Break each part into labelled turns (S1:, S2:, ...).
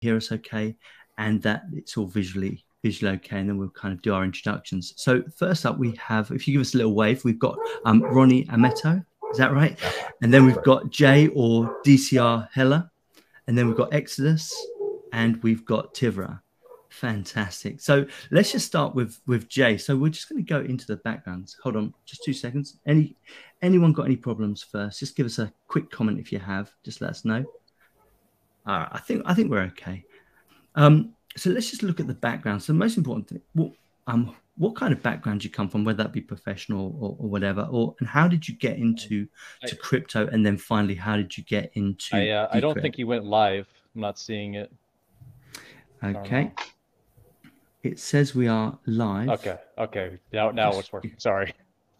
S1: hear us okay and that it's all visually visually okay and then we'll kind of do our introductions. So first up we have if you give us a little wave we've got um, ronnie ameto is that right? And then we've got jay or dcr heller and then we've got exodus and we've got tivra fantastic. So let's just start with with jay. So we're just going to go into the backgrounds. Hold on just two seconds. Any anyone got any problems first? Just give us a quick comment if you have. Just let us know all right i think i think we're okay um so let's just look at the background. So the most important thing, what um, what kind of background you come from, whether that be professional or, or whatever, or and how did you get into I, to crypto, and then finally, how did you get into?
S2: I uh, I don't think he went live. I'm not seeing it.
S1: Okay. It says we are live.
S2: Okay. Okay. Now now it's working. Sorry.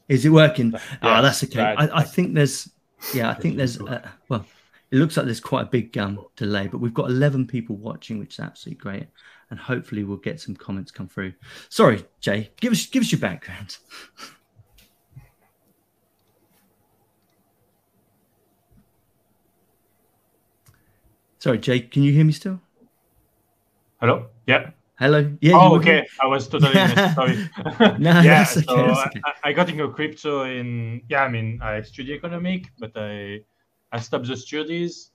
S1: Is it working? Yeah, oh, that's okay. I, I think there's yeah, I think there's uh, well, it looks like there's quite a big um, delay, but we've got 11 people watching, which is absolutely great. And hopefully we'll get some comments come through. Sorry, Jay, give us give us your background. Sorry, Jay, can you hear me still?
S3: Hello? Yeah.
S1: Hello.
S3: Yeah. Oh, okay. I was totally missed. sorry. no, yeah. so okay. I, I, got into crypto in yeah. I mean, I study economic, but I I stopped the studies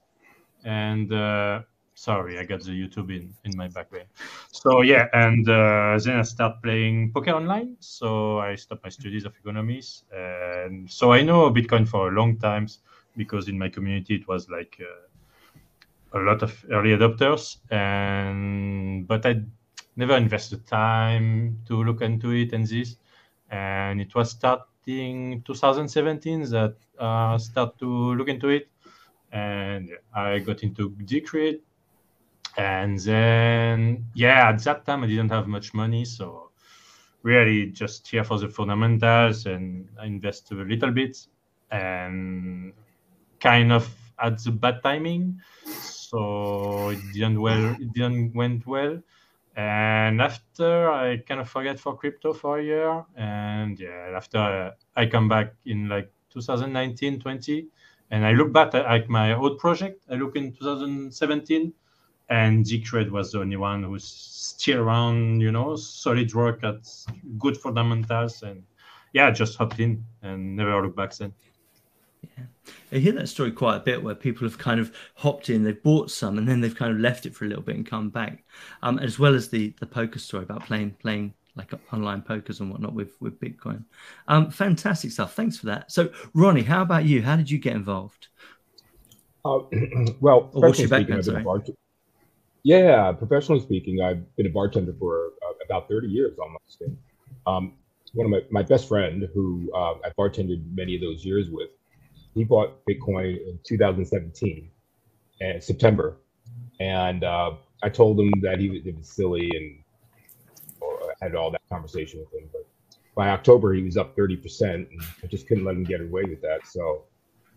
S3: and uh, sorry, I got the YouTube in, in my background. So yeah, and uh, then I start playing poker online. So I stopped my studies of economics, and so I know Bitcoin for a long time because in my community it was like uh, a lot of early adopters, and but I never invested time to look into it and this, and it was starting 2017 that uh, start to look into it, and I got into Decred. And then, yeah, at that time I didn't have much money, so really just here for the fundamentals, and I invested a little bit, and kind of at the bad timing, so it didn't well, it didn't went well. And after I kind of forget for crypto for a year, and yeah, after I come back in like 2019, 20, and I look back at, my old project. I look in 2017, and Decred was the only one who's still around. You know, solid work at good fundamentals, and yeah, just hopped in and never looked back then.
S1: Yeah. I hear that story quite a bit where people have kind of hopped in, they've bought some, and then they've kind of left it for a little bit and come back. Um, as well as the the poker story about playing playing like online pokers and whatnot with with Bitcoin. Um, fantastic stuff. Thanks for that. So, Ronnie, how about you? How did you get involved?
S4: Uh, well, what's your background? yeah, professionally speaking, I've been a bartender for uh, about 30 years almost. Um, one of my, my best friend who uh, I bartended many of those years with he bought Bitcoin in 2017, and September, and uh, I told him that he was, it was silly and had all that conversation with him. But by October, he was up 30 percent, and I just couldn't let him get away with that. So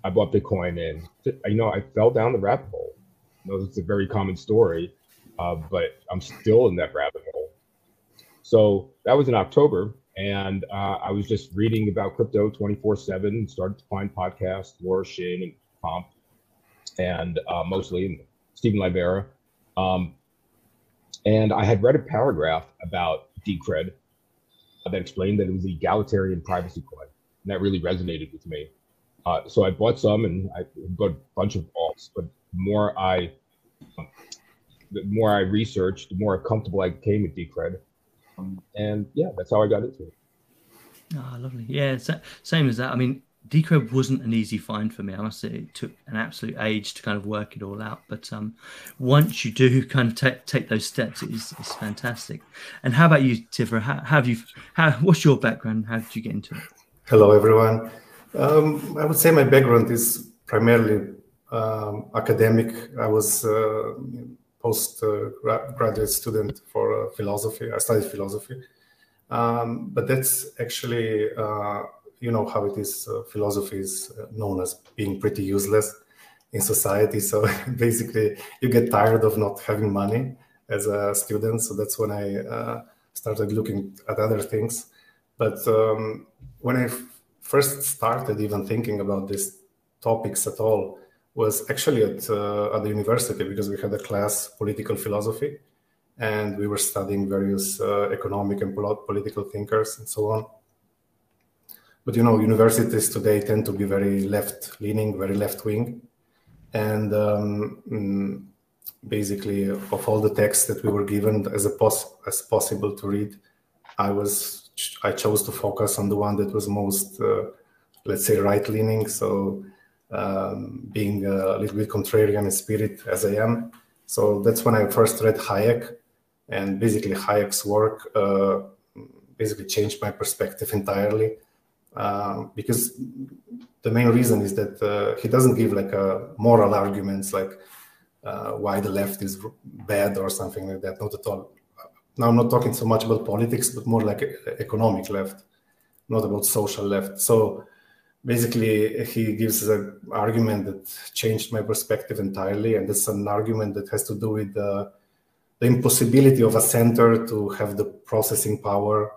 S4: I bought Bitcoin, and you know I fell down the rabbit hole. You know, it's a very common story, uh, but I'm still in that rabbit hole. So that was in October, and uh, I was just reading about crypto 24 7 started to find podcasts, Laura Shin and Pomp, and uh, mostly Stephen Livera. Um, and I had read a paragraph about Decred that explained that it was egalitarian privacy coin. And that really resonated with me. Uh, so I bought some and I bought a bunch of alts. But the more I, the more I researched, the more comfortable I became with Decred. And yeah, that's how I got into it.
S1: Oh, lovely. Yeah, same as that. I mean, Decred wasn't an easy find for me. I must say it took an absolute age to kind of work it all out. But um, once you do kind of take take those steps, it's, it's fantastic. And how about you, Tivra? How, how, have you? How what's your background? How did you get into it?
S5: Hello, everyone. Um, I would say my background is primarily um, academic. I was uh, postgraduate student for uh, philosophy. I studied philosophy, um, but that's actually uh, you know how it is. Uh, philosophy is uh, known as being pretty useless in society. So basically, you get tired of not having money as a student. So that's when I uh, started looking at other things. But um, when I f- first started even thinking about these topics at all, was actually at uh, at the university because we had a class political philosophy, and we were studying various uh, economic and political thinkers and so on. But you know, universities today tend to be very left leaning, very left wing, and um, mm, basically of all the texts that we were given as a pos- as possible to read, I was I chose to focus on the one that was most, uh, let's say, right leaning. So um, being a little bit contrarian in spirit as I am. So that's when I first read Hayek, and basically Hayek's work uh, basically changed my perspective entirely. Uh, because the main reason is that uh, he doesn't give like a moral arguments like uh, why the left is bad or something like that. Not at all. Now I'm not talking so much about politics, but more like economic left, not about social left. So basically, he gives an argument that changed my perspective entirely, and it's an argument that has to do with the impossibility of a center to have the processing power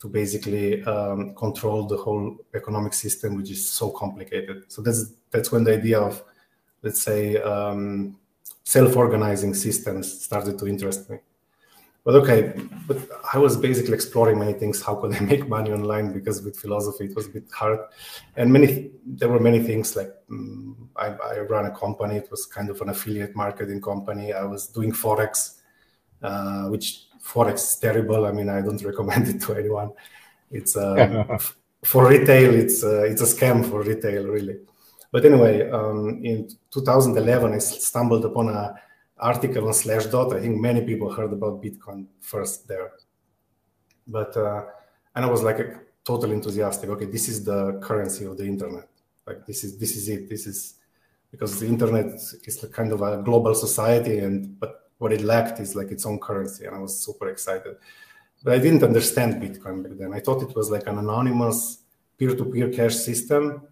S5: to basically um, control the whole economic system, which is so complicated. So that's that's when the idea of, let's say, um, self-organizing systems started to interest me. But okay, but I was basically exploring many things. How could I make money online? Because with philosophy, it was a bit hard, and many there were many things like um, I, I ran a company. It was kind of an affiliate marketing company. I was doing forex, uh, which forex is terrible. I mean, I don't recommend it to anyone. It's uh, for retail. It's uh, it's a scam for retail, really. But anyway, um, in 2011, I stumbled upon an article on Slashdot. I think many people heard about Bitcoin first there. But, uh, and I was like a total enthusiastic. Okay, this is the currency of the internet. Like this is, this is it. This is, because the internet is kind of a global society and, but what it lacked is like its own currency. And I was super excited. But I didn't understand Bitcoin back then. I thought it was like an anonymous peer-to-peer cash system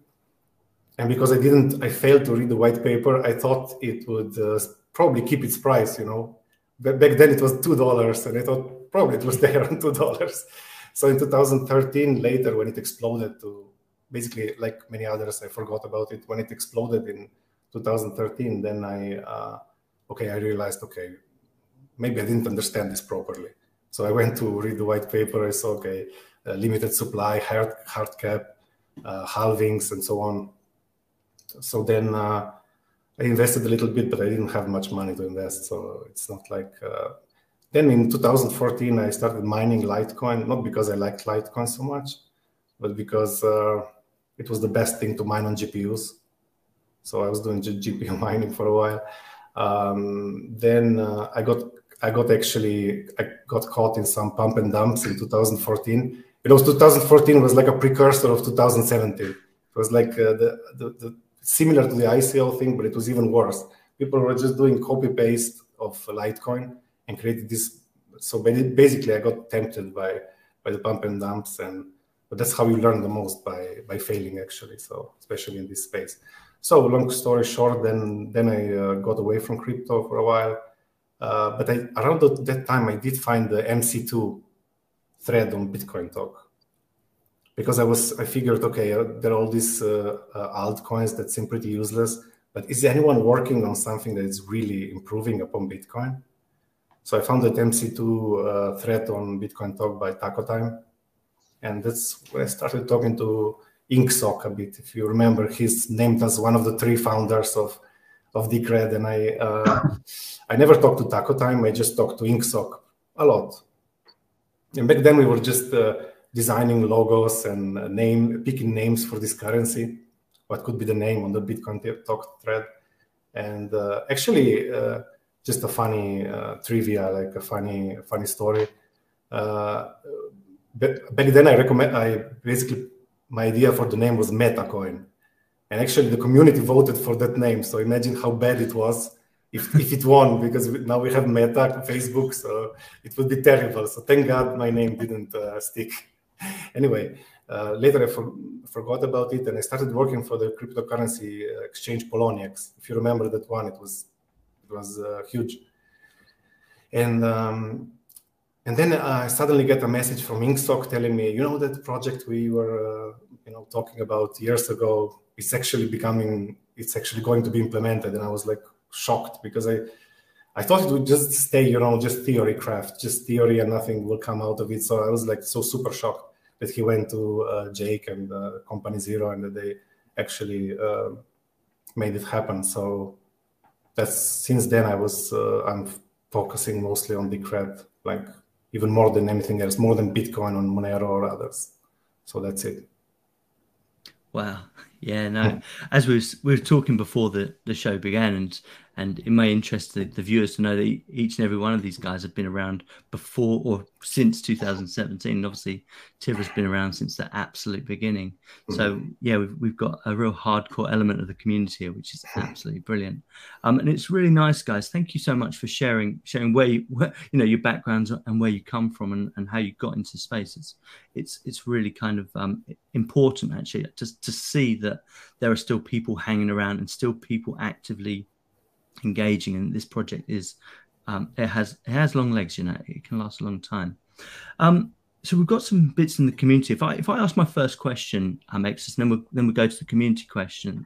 S5: and because I didn't, I failed to read the white paper. I thought it would uh, probably keep its price. You know, but back then it was two dollars, and I thought probably it was there on two dollars. So in 2013, later when it exploded to basically like many others, I forgot about it. When it exploded in 2013, then I uh, okay, I realized okay, maybe I didn't understand this properly. So I went to read the white paper. I saw okay, uh, limited supply, hard hard cap, uh, halvings, and so on so then uh, I invested a little bit, but I didn't have much money to invest. So it's not like. Uh, then in 2014, I started mining Litecoin, not because I liked Litecoin so much, but because uh, it was the best thing to mine on GPUs. So I was doing GPU mining for a while. Um, then uh, I got I got actually I got caught in some pump and dumps in 2014. It was 2014 was like a precursor of 2017. It was like uh, the, the, the similar to the ICO thing, but it was even worse. People were just doing copy paste of Litecoin and created this. So basically, I got tempted by by the pump and dumps, and but that's how you learn the most by by failing actually. So especially in this space. So long story short, then then I uh, got away from crypto for a while. Uh, but I, around that time, I did find the MC2 thread on Bitcoin Talk, because I was I figured okay uh, there are all these uh, uh, altcoins that seem pretty useless, but is anyone working on something that is really improving upon Bitcoin? So I found that MC2 uh, thread on Bitcoin Talk by Taco Time, and that's when I started talking to Ingsoc a bit. If you remember, he's named as one of the three founders of of Decred, and I uh, I never talked to Taco Time. I just talked to Ingsoc a lot. And back then we were just uh, designing logos and name picking names for this currency what could be the name on the bitcoin talk thread and uh, actually uh, just a funny uh, trivia like a funny funny story uh, back then i recommend i basically my idea for the name was metacoin and actually the community voted for that name so imagine how bad it was if, if it won because now we have meta facebook so it would be terrible so thank god my name didn't uh, stick anyway, uh, later I for, forgot about it and I started working for the cryptocurrency uh, exchange Poloniex. If you remember that one, it was it was uh, huge. And um, and then I suddenly get a message from Ingsoc telling me, you know, that project we were uh, you know talking about years ago is actually becoming it's actually going to be implemented, and I was like shocked because I I thought it would just stay, you know, just theory craft, just theory, and nothing will come out of it. So I was like so super shocked that he went to uh, Jake and uh, Company Zero, and that they actually uh, made it happen. So that's since then I was uh, I'm focusing mostly on the Decred, like even more than anything else, more than Bitcoin on Monero or others. So that's it.
S1: Wow. Yeah, no. As we were, we were talking before the, the show began, and and it may interest the, the, viewers to know that each and every one of these guys have been around before or since 2017. And obviously, Tiv has been around since the absolute beginning. So, mm-hmm. yeah, we've, we've got a real hardcore element of the community here, which is absolutely brilliant. Um, and it's really nice, guys. Thank you so much for sharing sharing where you, where, you know, your backgrounds and where you come from and, and how you got into space. It's, it's, it's really kind of um, important, actually, just to see that there are still people hanging around and still people actively engaging and this project is um, it has it has long legs you know it can last a long time. Um, so we've got some bits in the community. If i if i ask my first question um Exodus, then we'll then we we'll go to the community questions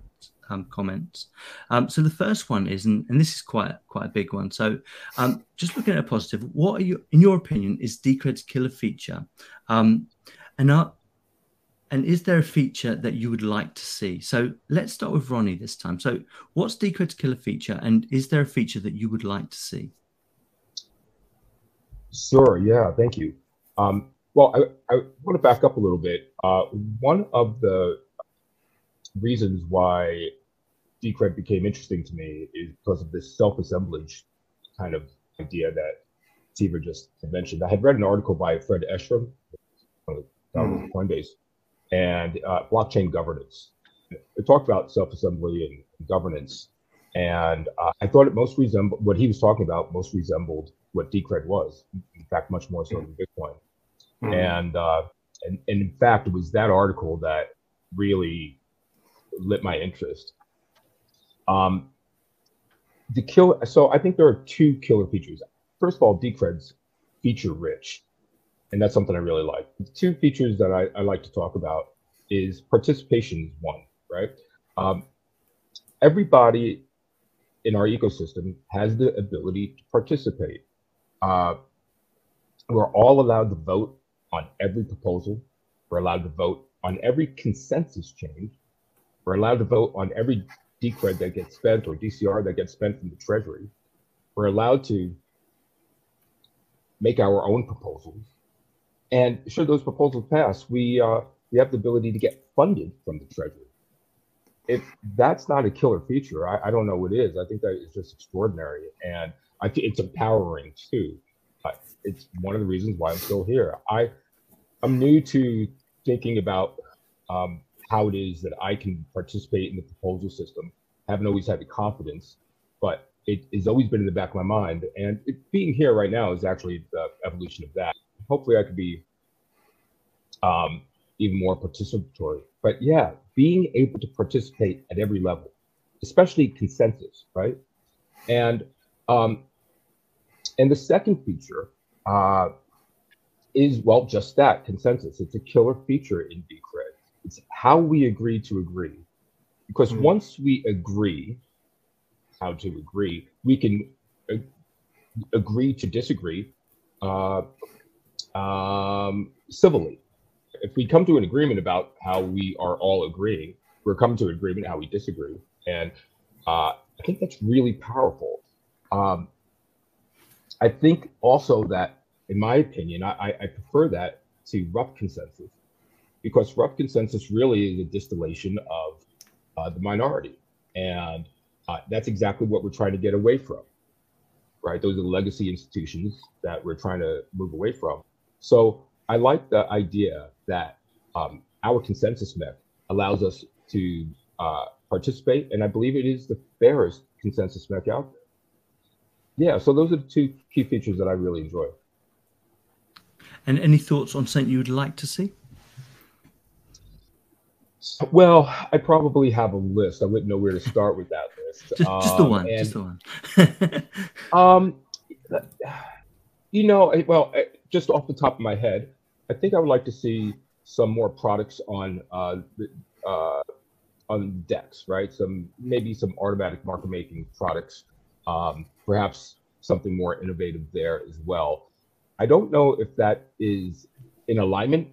S1: um, comments. Um, so the first one is and, and this is quite quite a big one. So um, just looking at a positive what are you in your opinion is decred's killer feature? Um, and are, and is there a feature that you would like to see? So let's start with Ronnie this time. So what's Decred's killer feature, and is there a feature that you would like to see?
S4: Sure. Yeah. Thank you. Um, well, I, I, want to back up a little bit. Uh, one of the reasons why Decred became interesting to me is because of this self-assemblage kind of idea that Tiva just mentioned. I had read an article by Fred Ehrsam, mm. Coinbase, and uh, blockchain governance. It talked about self-assembly and governance, and uh, I thought it most resembled what he was talking about. Most resembled what Decred was. In fact, much more so than Bitcoin. Mm-hmm. And, uh, and and in fact, it was that article that really lit my interest. Um, the kill. So I think there are two killer features. First of all, Decred's feature rich and that's something I really like. Two features that I, I like to talk about is participation is one, right? Um, everybody in our ecosystem has the ability to participate. Uh, we're all allowed to vote on every proposal. We're allowed to vote on every consensus change. We're allowed to vote on every decred that gets spent or DCR that gets spent from the treasury. We're allowed to make our own proposals. And should those proposals pass, we uh, we have the ability to get funded from the Treasury. If that's not a killer feature, I, I don't know what is. I think that is just extraordinary, and I think it's empowering too. It's one of the reasons why I'm still here. I I'm new to thinking about um, how it is that I can participate in the proposal system. I haven't always had the confidence, but it has always been in the back of my mind. And it, being here right now is actually the evolution of that hopefully I could be um, even more participatory. But yeah, being able to participate at every level, especially consensus, right? And um, and the second feature uh, is well, just that consensus. It's a killer feature in Decred. It's how we agree to agree, because mm. once we agree how to agree, we can ag- agree to disagree uh, um, civilly. If we come to an agreement about how we are all agreeing, we're coming to an agreement how we disagree, and uh, I think that's really powerful. Um, I think also that, in my opinion, I, I prefer that to rough consensus because rough consensus really is a distillation of uh, the minority, and uh, that's exactly what we're trying to get away from. Right, those are the legacy institutions that we're trying to move away from. So I like the idea that um, our consensus mech allows us to uh, participate, and I believe it is the fairest consensus mech out there. Yeah, so those are the two key features that I really enjoy.
S1: And any thoughts on something you would like to see?
S4: Well, I probably have a list. I wouldn't know where to start with that list.
S1: just, um, just the um, one. And, just the
S4: one. um, you know, well, just off the top of my head, I think I would like to see some more products on uh, uh, on DEX, right? Some maybe some automatic market making products, um, perhaps something more innovative there as well. I don't know if that is in alignment,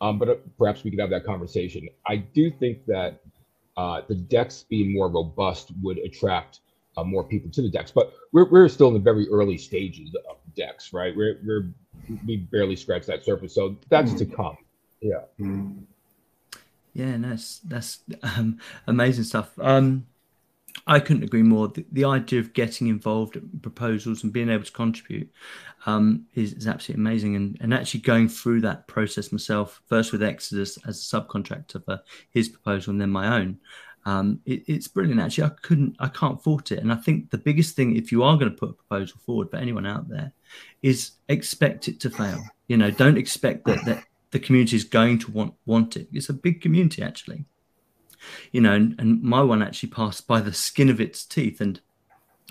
S4: um, but uh, perhaps we could have that conversation. I do think that uh, the DEX being more robust would attract uh, more people to the DEX, but we're, we're still in the very early stages of DEX, right? We're, we're we barely scratched that surface, so that's mm. to come. Yeah. Mm.
S1: Yeah, no, that's that's um, amazing stuff. Um, I couldn't agree more. The, the, idea of getting involved in proposals and being able to contribute um, is, is, absolutely amazing. And, and actually going through that process myself, first with Exodus as a subcontractor for his proposal and then my own, um, it, it's brilliant. Actually, I couldn't, I can't fault it. And I think the biggest thing, if you are going to put a proposal forward for anyone out there, is expect it to fail. You know, don't expect that, that the community is going to want want it. It's a big community actually, you know, and, and my one actually passed by the skin of its teeth, and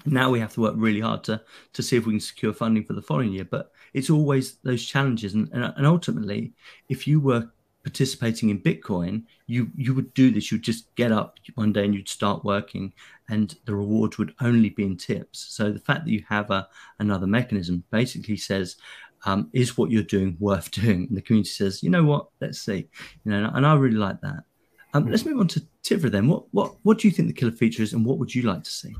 S1: now we have to work really hard to to see if we can secure funding for the following year. But it's always those challenges, and and, and ultimately, if you were participating in Bitcoin, you you would do this. You'd just get up one day and you'd start working, and the rewards would only be in tips. So the fact that you have a another mechanism basically says, um, is what you're doing worth doing? And the community says, you know what, let's see. You know, and I really like that. Um, let's move on to Tivra then. What what what do you think the killer feature is, and what would you like to see?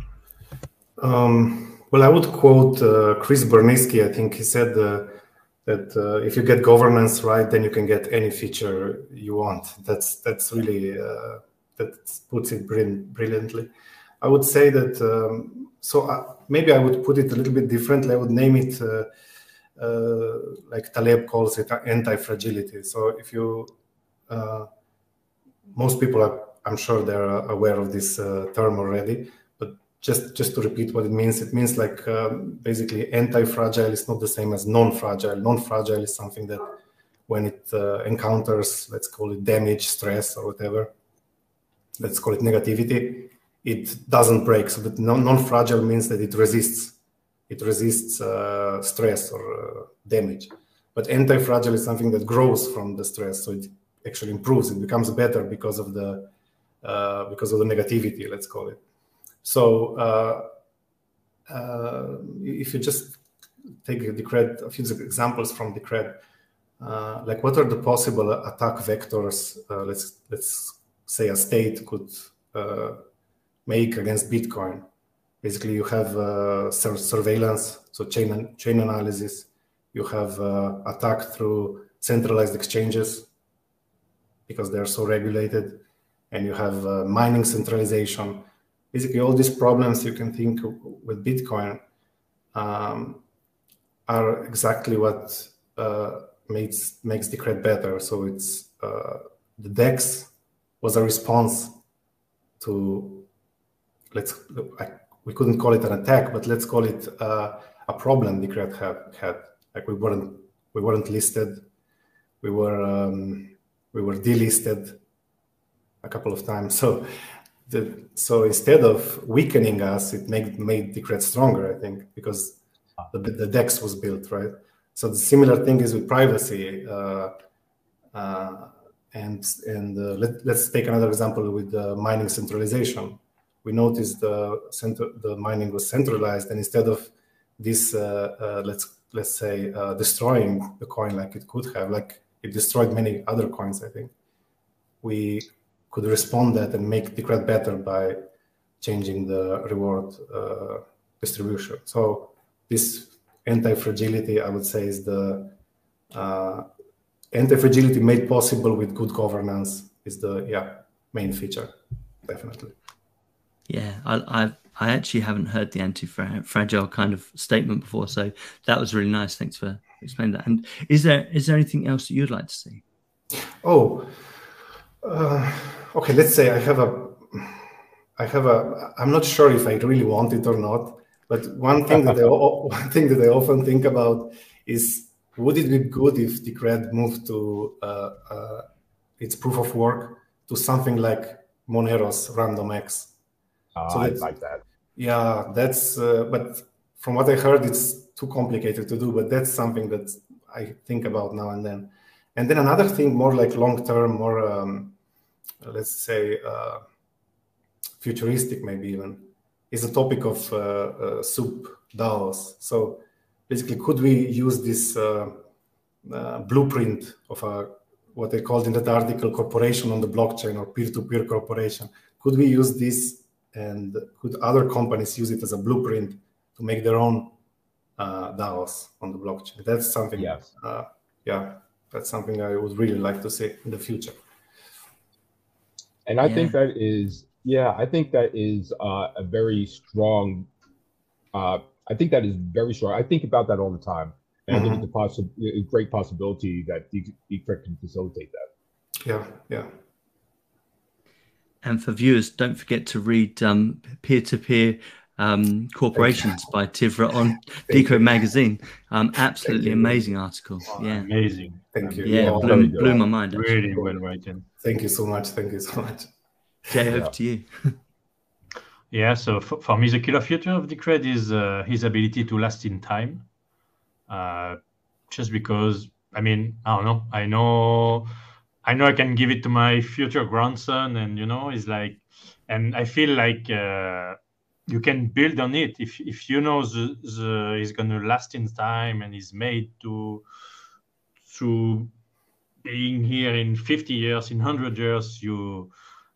S5: Um, well, I would quote uh, Chris Burniske. I think he said uh, that uh, if you get governance right, then you can get any feature you want. That's that's really uh, that puts it brilliantly. I would say that. Um, so uh, maybe I would put it a little bit differently. I would name it uh, uh, like Taleb calls it anti-fragility. So if you, uh, most people are, I'm sure they're aware of this uh, term already, just just to repeat what it means, it means like um, basically anti-fragile is not the same as non-fragile. Non-fragile is something that when it uh, encounters, let's call it damage, stress, or whatever, let's call it negativity, it doesn't break. So that non-fragile means that it resists it resists uh, stress or uh, damage. But anti-fragile is something that grows from the stress, so it actually improves. It becomes better because of the uh, because of the negativity, let's call it. So if you just take Decred, a few examples from Decred, uh, like what are the possible attack vectors? Uh, let's let's say a state could uh, make against Bitcoin basically you have uh, surveillance, so chain chain analysis. You have uh, attack through centralized exchanges because they're so regulated, and you have uh, mining centralization. Basically, all these problems you can think with Bitcoin um, are exactly what uh, makes makes Decred better. So it's uh, the DEX was a response to let's we couldn't call it an attack, but let's call it uh, a problem Decred had, had. Like we weren't we weren't listed, we were um, we were delisted a couple of times. So the, so instead of weakening us, it made made Decred stronger. I think because the, the DEX was built right. So the similar thing is with privacy. Uh, uh, and and uh, let, us take another example with mining centralization we noticed the center, the mining was centralized, and instead of this, uh, uh, let's let's say, uh, destroying the coin like it could have, like it destroyed many other coins, I think we could respond that and make Decred better by changing the reward uh, distribution. So this anti-fragility, I would say, is the uh, anti-fragility made possible with good governance is the yeah main feature, definitely.
S1: Yeah, I, I, I actually haven't heard the anti-fragile kind of statement before, so that was really nice. Thanks for explaining that. And is there is there anything else that you'd like to see?
S5: Oh, uh, okay. Let's say I have a, I have a. I'm not sure if I really want it or not, but one thing that I one thing that I often think about is would it be good if Decred moved to uh, uh, its proof of work to something like Monero's RandomX?
S4: Uh, so I like that.
S5: Yeah, that's. Uh, but from what I heard, it's too complicated to do. But that's something that I think about now and then. And then another thing, more like long term, more um, let's say uh, futuristic, maybe even, is the topic of uh, uh, SOOP DAOs. So basically, could we use this uh, uh, blueprint of a what they called in that article corporation on the blockchain or peer-to-peer corporation? Could we use this, and could other companies use it as a blueprint to make their own uh, DAOs on the blockchain? That's something.
S4: Yes.
S5: Uh, yeah, that's something I would really like to see in the future.
S4: And I yeah. think that is, yeah, I think that is uh, a very strong. Uh, I think that is very strong. I think about that all the time, and mm-hmm. I think it's a, possi- a great possibility that Decred can facilitate that.
S5: Yeah, yeah.
S1: And for viewers, don't forget to read um, peer-to-peer um, corporations by Tivra on Decred Magazine. Um, absolutely amazing article. Oh, yeah,
S3: amazing.
S5: Thank you.
S1: Yeah, blew, blew my mind.
S3: Actually. Really well written.
S5: Thank you so much. Thank you so much.
S1: Jay, over yeah. to you.
S3: yeah, so for, for, me, the killer feature of Decred is uh, his ability to last in time. Uh, just because, I mean, I don't know. I know, I know, I can give it to my future grandson, and you know, it's like, and I feel like. Uh, you can build on it if if you know the, the is going to last in time and is made to to being here in 50 years in 100 years you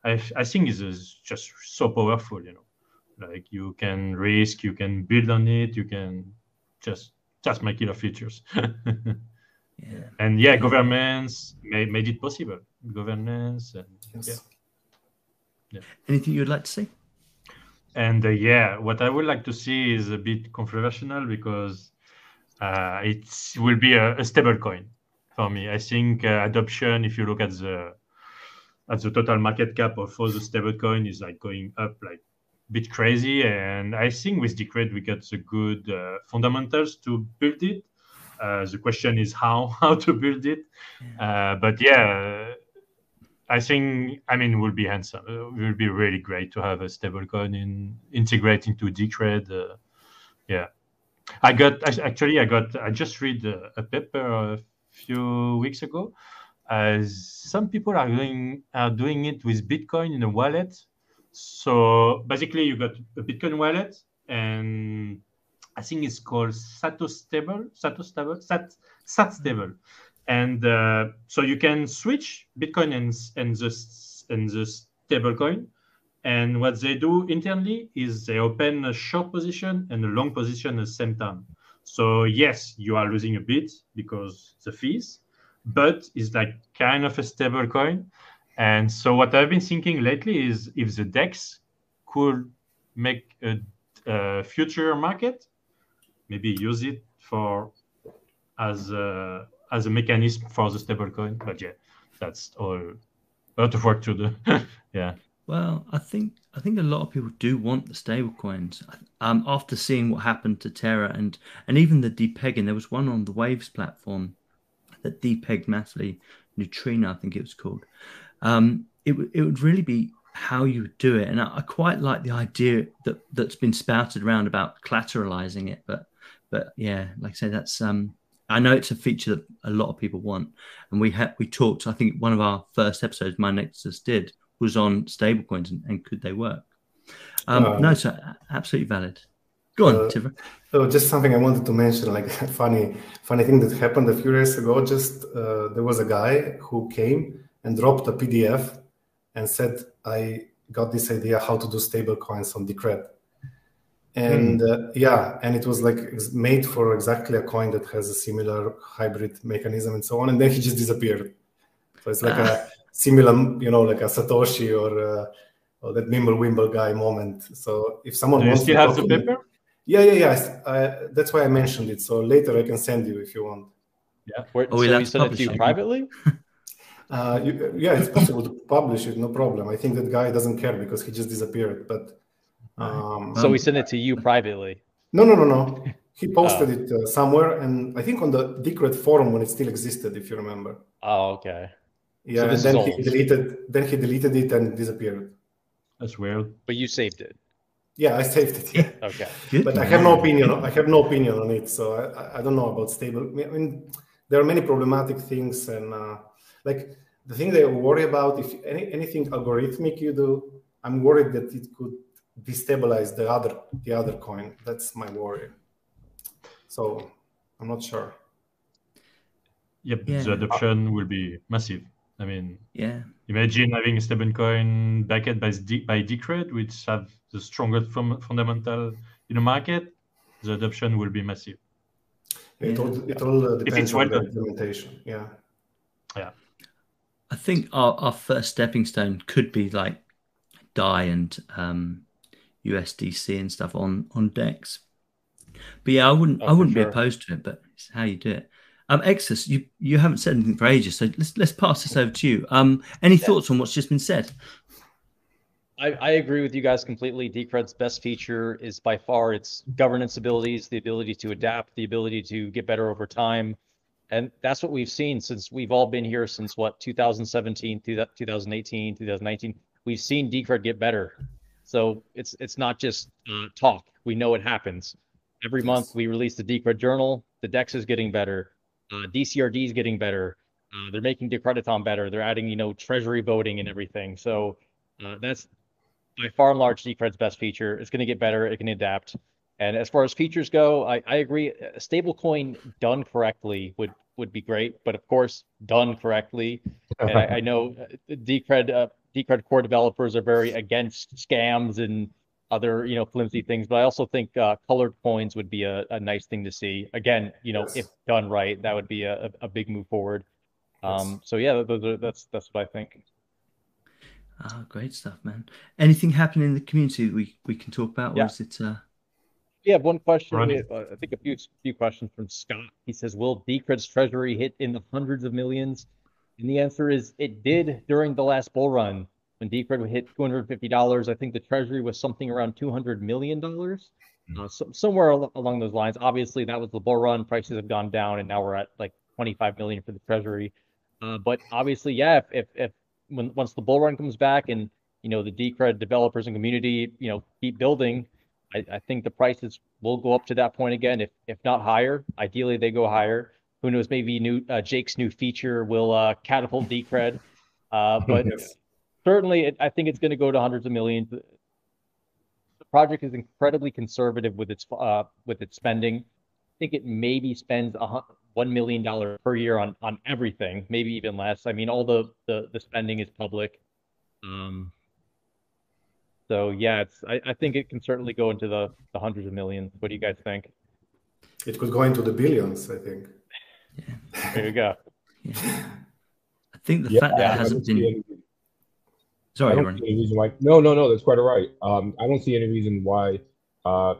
S3: i, I think is just so powerful you know like you can risk you can build on it you can just just make it a features yeah. and yeah governments made, made it possible governance and yes. yeah.
S1: yeah anything you'd like to say
S3: and uh, yeah, what I would like to see is a bit controversial because uh, it will be a, a stable coin for me. I think uh, adoption, if you look at the at the total market cap of all the stable coin, is like going up like a bit crazy. And I think with Decred we got the good uh, fundamentals to build it. Uh, the question is how how to build it. Uh, but yeah I think I mean will be handsome. It will be really great to have a stablecoin in integrate into Decred. Uh, yeah, I got actually I got I just read a, paper a few weeks ago. Uh, some people are doing are doing it with Bitcoin in a wallet. So basically, you got a Bitcoin wallet, and I think it's called Sato Stable, Sato Stable, Sat Sat Stable and uh, so you can switch Bitcoin and and the and the stablecoin. And what they do internally is they open a short position and a long position at the same time. So yes, you are losing a bit because the fees, but it's like kind of a stable coin. And so what I've been thinking lately is if the DEX could make a, a future market, maybe use it for as a, as a mechanism for the stablecoin. But yeah, that's all a lot of work to do. yeah.
S1: Well, I think I think a lot of people do want the stablecoins. Um, after seeing what happened to Terra and and even the depegging, there was one on the Waves platform that depegged massively. Neutrino, I think it was called. Um, it it would really be how you would do it, and I, I quite like the idea that that's been spouted around about collateralizing it. But but yeah, like I say, that's um I know it's a feature that a lot of people want, and we had we talked. I think one of our first episodes, my Nexus did, was on stablecoins and, and could they work? Um, uh, no, so absolutely valid. Go on, uh, Tivra.
S5: So just something I wanted to mention, like funny, funny thing that happened a few years ago. Just uh, there was a guy who came and dropped a PDF and said, "I got this idea how to do stablecoins on Decred." And mm. uh, yeah and it was like made for exactly a coin that has a similar hybrid mechanism and so on and then he just disappeared. So it's like ah. a similar you know like a satoshi or, uh, or that Mimblewimble guy moment. So if someone
S3: Do
S5: wants
S3: you still have the paper?
S5: Yeah yeah yeah I, that's why i mentioned it. So later i can send you if you want.
S2: Yeah. Where, oh, so we send it to you privately?
S5: Uh, you, yeah it's possible to publish it no problem. I think that guy doesn't care because he just disappeared but
S2: um, so we sent it to you privately.
S5: No, no, no, no. He posted oh. it uh, somewhere, and I think on the Decred forum when it still existed, if you remember.
S2: Oh, okay.
S5: Yeah, so and then he deleted. Then he deleted it and disappeared.
S3: That's weird.
S2: But you saved it.
S5: Yeah, I saved it. Yeah.
S2: okay.
S5: But I have no opinion. I have no opinion on it, so I, I don't know about stable. I mean, there are many problematic things, and uh, like the thing they worry about if any, anything algorithmic you do I'm worried that it could destabilize the other the other coin. That's my worry. So I'm not sure.
S3: Yep, yeah. the adoption will be massive. I mean,
S1: yeah.
S3: Imagine having a stablecoin backed by by Decred, which have the strongest fundamental in the market. The adoption will be massive.
S5: It all it all uh, depends on the implementation. Yeah.
S3: Yeah.
S1: I think our, our first stepping stone could be like DAI and um, USDC and stuff on on DEX. But yeah, I wouldn't oh, I wouldn't sure. be opposed to it, but it's how you do it. Um, Exodus, you you haven't said anything for ages, so let's let's pass this over to you. Um, any yeah. thoughts on what's just been said?
S2: I, I agree with you guys completely. Decred's best feature is by far its governance abilities, the ability to adapt, the ability to get better over time. And that's what we've seen since we've all been here since what 2017, 2018, 2019. We've seen Decred get better. So it's it's not just uh, talk. We know it happens. Every yes. month we release the Decred journal. The Dex is getting better. Uh, DCRD is getting better. Uh, they're making Decrediton better. They're adding, you know, treasury voting and everything. So uh, that's by far and large Decred's best feature. It's going to get better. It can adapt. And as far as features go, I, I agree. A stablecoin done correctly would would be great, but of course, done correctly. And I, I know uh, Decred uh, Decred core developers are very against scams and other you know flimsy things, but I also think uh, colored coins would be a, a nice thing to see. Again, you know, yes. if done right, that would be a, a big move forward. Um, yes. So yeah, those are, that's that's what I think.
S1: Ah, great stuff, man. Anything happening in the community that we, we can talk about, or is it? Uh...
S2: We have one question. Have, uh, I think a few few questions from Scott. He says, "Will Decred's treasury hit in the hundreds of millions? And the answer is, it did during the last bull run when Decred hit two hundred fifty dollars. I think the treasury was something around two hundred million dollars, mm-hmm. uh, so, somewhere along those lines. Obviously, that was the bull run. Prices have gone down, and now we're at like twenty five million for the treasury. Uh, but obviously, yeah, if, if, if when once the bull run comes back and you know the Decred developers and community you know keep building, I, I think the prices will go up to that point again. If if not higher, ideally they go higher. Who knows? Maybe new uh, Jake's new feature will uh, catapult Decred. Uh, but certainly, it, I think it's going to go to hundreds of millions. The project is incredibly conservative with its uh, with its spending. I think it maybe spends a one million dollar per year on on everything, maybe even less. I mean, all the the, the spending is public. Um, so yeah, it's I, I think it can certainly go into the, the hundreds of millions. What do you guys think?
S5: It could go into the billions, I think.
S2: Yeah. There you go.
S1: Yeah. I think the yeah, fact that it hasn't been. Any... Sorry,
S4: I don't see any reason why. No, no, no. That's quite all right. Um, I don't see any reason why uh,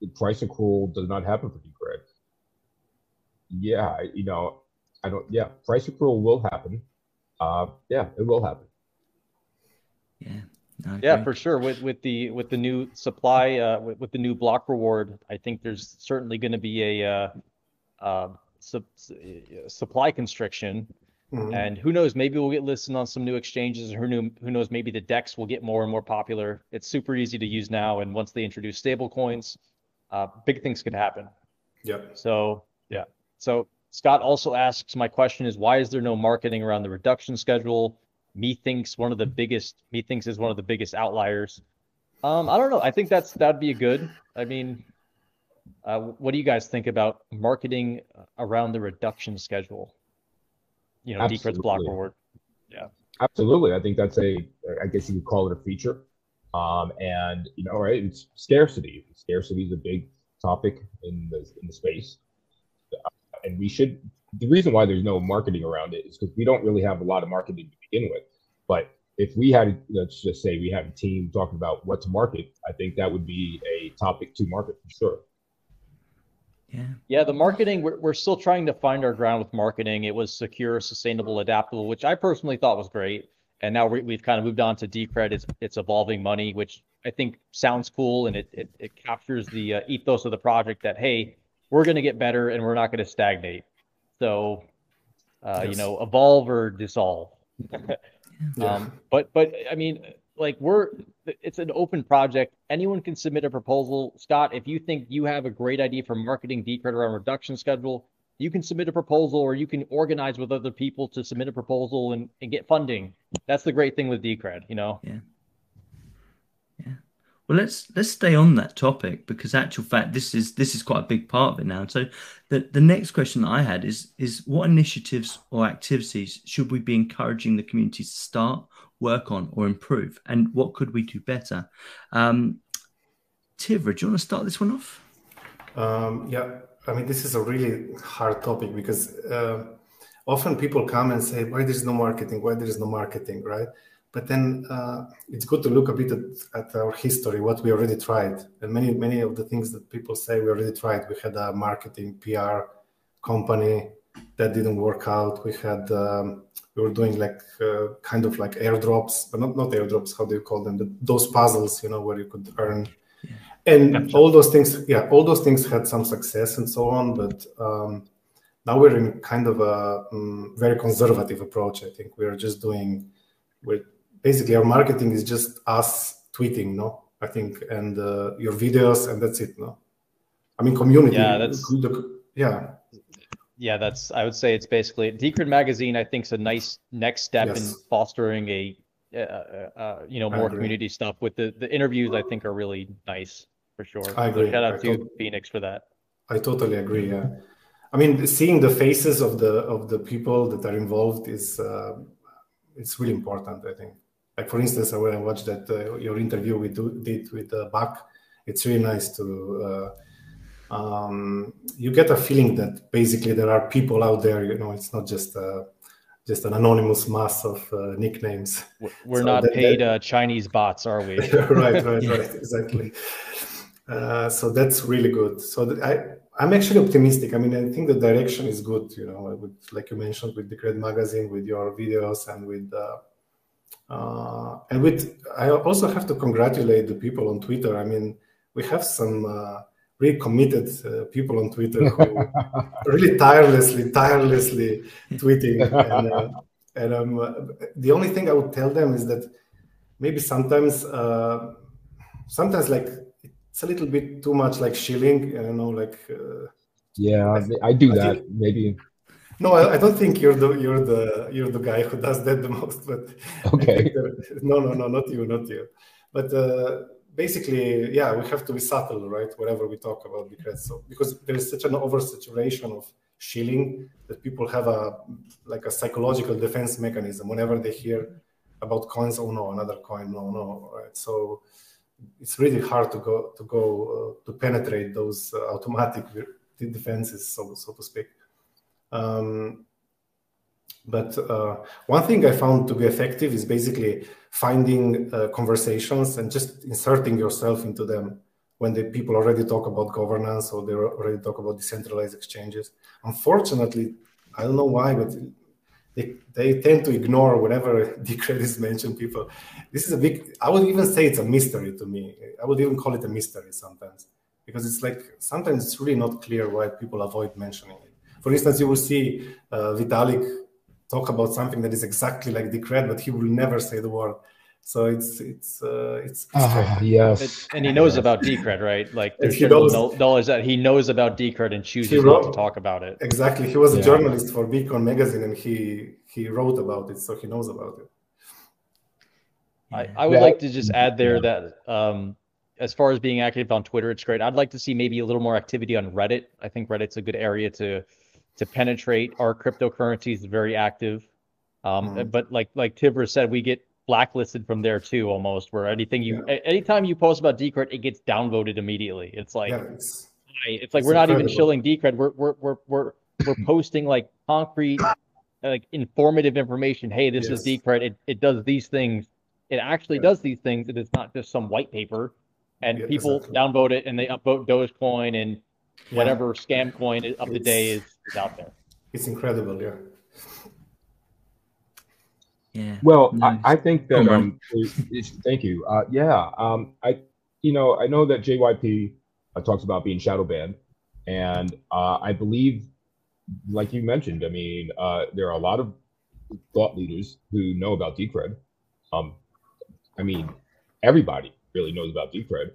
S4: the price accrual does not happen for Decred yeah, you know, I don't. Yeah, price accrual will happen. Uh, yeah, it will happen.
S1: Yeah.
S2: No, yeah, for sure. With with the with the new supply, uh, with, with the new block reward, I think there's certainly going to be a uh, uh, su- supply constriction, mm-hmm. and who knows? Maybe we'll get listed on some new exchanges, who knew, who knows? Maybe the Dex will get more and more popular. It's super easy to use now, and once they introduce stable coins, uh, big things could happen.
S5: Yeah.
S2: So yeah. So Scott also asks, my question is, why is there no marketing around the reduction schedule? Methinks one of the biggest. Methinks is one of the biggest outliers. Um, I don't know. I think that's that'd be a good. I mean, uh, what do you guys think about marketing around the reduction schedule? You know, Decred's block reward. Yeah.
S4: Absolutely. I think that's a. I guess you could call it a feature. Um, and you know, right? It's scarcity. Scarcity is a big topic in the in the space and we should. The reason why there's no marketing around it is because we don't really have a lot of marketing to begin with. But if we had, let's just say, we had a team talking about what to market, I think that would be a topic to market for sure.
S1: Yeah.
S2: Yeah, the marketing, we're, we're still trying to find our ground with marketing. It was secure, sustainable, adaptable, which I personally thought was great. And now we, have kind of moved on to Decred. It's, it's evolving money, which I think sounds cool and it, it, it captures the uh, ethos of the project that, hey, we're going to get better and we're not going to stagnate. So, uh, yes. you know, evolve or dissolve. yeah. um, but, but I mean, like we're, it's an open project. Anyone can submit a proposal. Scott, if you think you have a great idea for marketing Decred around reduction schedule, you can submit a proposal or you can organize with other people to submit a proposal and, and get funding. That's the great thing with Decred, you know?
S1: Yeah. Well, let's let's stay on that topic because actual fact this is this is quite a big part of it now. So the, the next question that I had is is what initiatives or activities should we be encouraging the community to start, work on, or improve, and what could we do better? Um, Tivra, do you want to start this one off?
S5: Um, yeah, I mean this is a really hard topic because uh, often people come and say, "Why there is no marketing? Why there is no marketing?" Right? But then uh, it's good to look a bit at, at, our history, what we already tried, and many many of the things that people say we already tried. We had a marketing PR company that didn't work out. We had um, we were doing like uh, kind of like airdrops, but not not airdrops. How do you call them? The, those puzzles, you know, where you could earn. And all those things, yeah, all those things had some success and so on. But um, now we're in kind of a um, very conservative approach. I think we're just doing we're basically our marketing is just us tweeting, no? I think, and uh, your videos, and that's it, no? I mean, community.
S2: Yeah, that's
S5: yeah.
S2: Yeah, that's. I would say it's basically Decred Magazine. I think is a nice next step yes. in fostering a, uh, uh, uh you know, more community stuff. With the the interviews, I think are really nice for sure.
S5: I agree.
S2: So shout out
S5: I
S2: to Phoenix for that.
S5: I totally agree. Yeah, I mean, seeing the faces of the of the people that are involved is uh, it's really important. I think like for instance, when I watched that uh, your interview we do, did with uh, Buck, it's really nice to. Uh, um, you get a feeling that basically there are people out there. You know, it's not just uh, just an anonymous mass of uh, nicknames.
S2: We're so not that, paid that, uh, Chinese bots, are we?
S5: right, right, right, exactly. Uh, so that's really good. So I, I'm actually optimistic. I mean, I think the direction is good. You know, with, like you mentioned, with the Decred magazine, with your videos, and with uh, and with, I also have to congratulate the people on Twitter. I mean, we have some uh, really committed uh, people on Twitter who really tirelessly, tirelessly tweeting. And, uh, and um, the only thing I would tell them is that maybe sometimes, uh, sometimes like it's a little bit too much like shilling, you know, like. Uh,
S4: yeah, I do that. Think, maybe
S5: no, I, I, don't think you're the you're the you're the guy who does that the most. But
S4: okay,
S5: no, no, no, not you, not you. But uh, basically, yeah, we have to be subtle, right? Whatever we talk about, because so because there is such an oversaturation of shilling that people have a like a psychological defense mechanism whenever they hear about coins. Oh no, another coin. No, no, right? So it's really hard to go to go uh, to penetrate those uh, automatic defenses, so so to speak. Um, but uh, one thing I found to be effective is basically finding uh, conversations and just inserting yourself into them when the people already talk about governance or they already talk about decentralized exchanges. Unfortunately, I don't know why, but they, they tend to ignore whatever Decred is mentioned. People, this is a big. I would even say it's a mystery to me. I would even call it a mystery sometimes because it's like sometimes it's really not clear why people avoid mentioning it. For instance, you will see uh, Vitalik talk about something that is exactly like Decred, but he will never say the word. So it's it's uh, it's,
S4: uh, yes,
S2: and he knows about Decred, right? Like there's knowledge that he knows about Decred and chooses wrote, not to talk about it.
S5: Exactly, he was a journalist for Bitcoin magazine, and he he wrote about it, so he knows about it.
S2: I, I would yeah. like to just add there yeah. that um, as far as being active on Twitter, it's great. I'd like to see maybe a little more activity on Reddit. I think Reddit's a good area to to penetrate our cryptocurrencies is very active. Um, mm-hmm. But like like Tivra said, we get blacklisted from there too, almost. Where anything you, yeah. anytime you post about Decred, it gets downvoted immediately. It's like, yeah, it's, it's, like it's we're not even shilling Decred. We're we're we're we're we're posting like concrete, like informative information. Hey, this yes. is Decred. It it does these things. It actually yeah. does these things. It is not just some white paper. And people exactly. downvote it and they upvote Dogecoin and whatever scam coin of the day is, is out there.
S5: It's incredible, yeah.
S1: Yeah.
S4: Well, nice. I, I, think that um, thank you. Uh, yeah. Um, I, you know, I know that JYP uh, talks about being shadow banned, and uh, I believe, like you mentioned, I mean, uh, there are a lot of thought leaders who know about Decred. Um, I mean, everybody really knows about Decred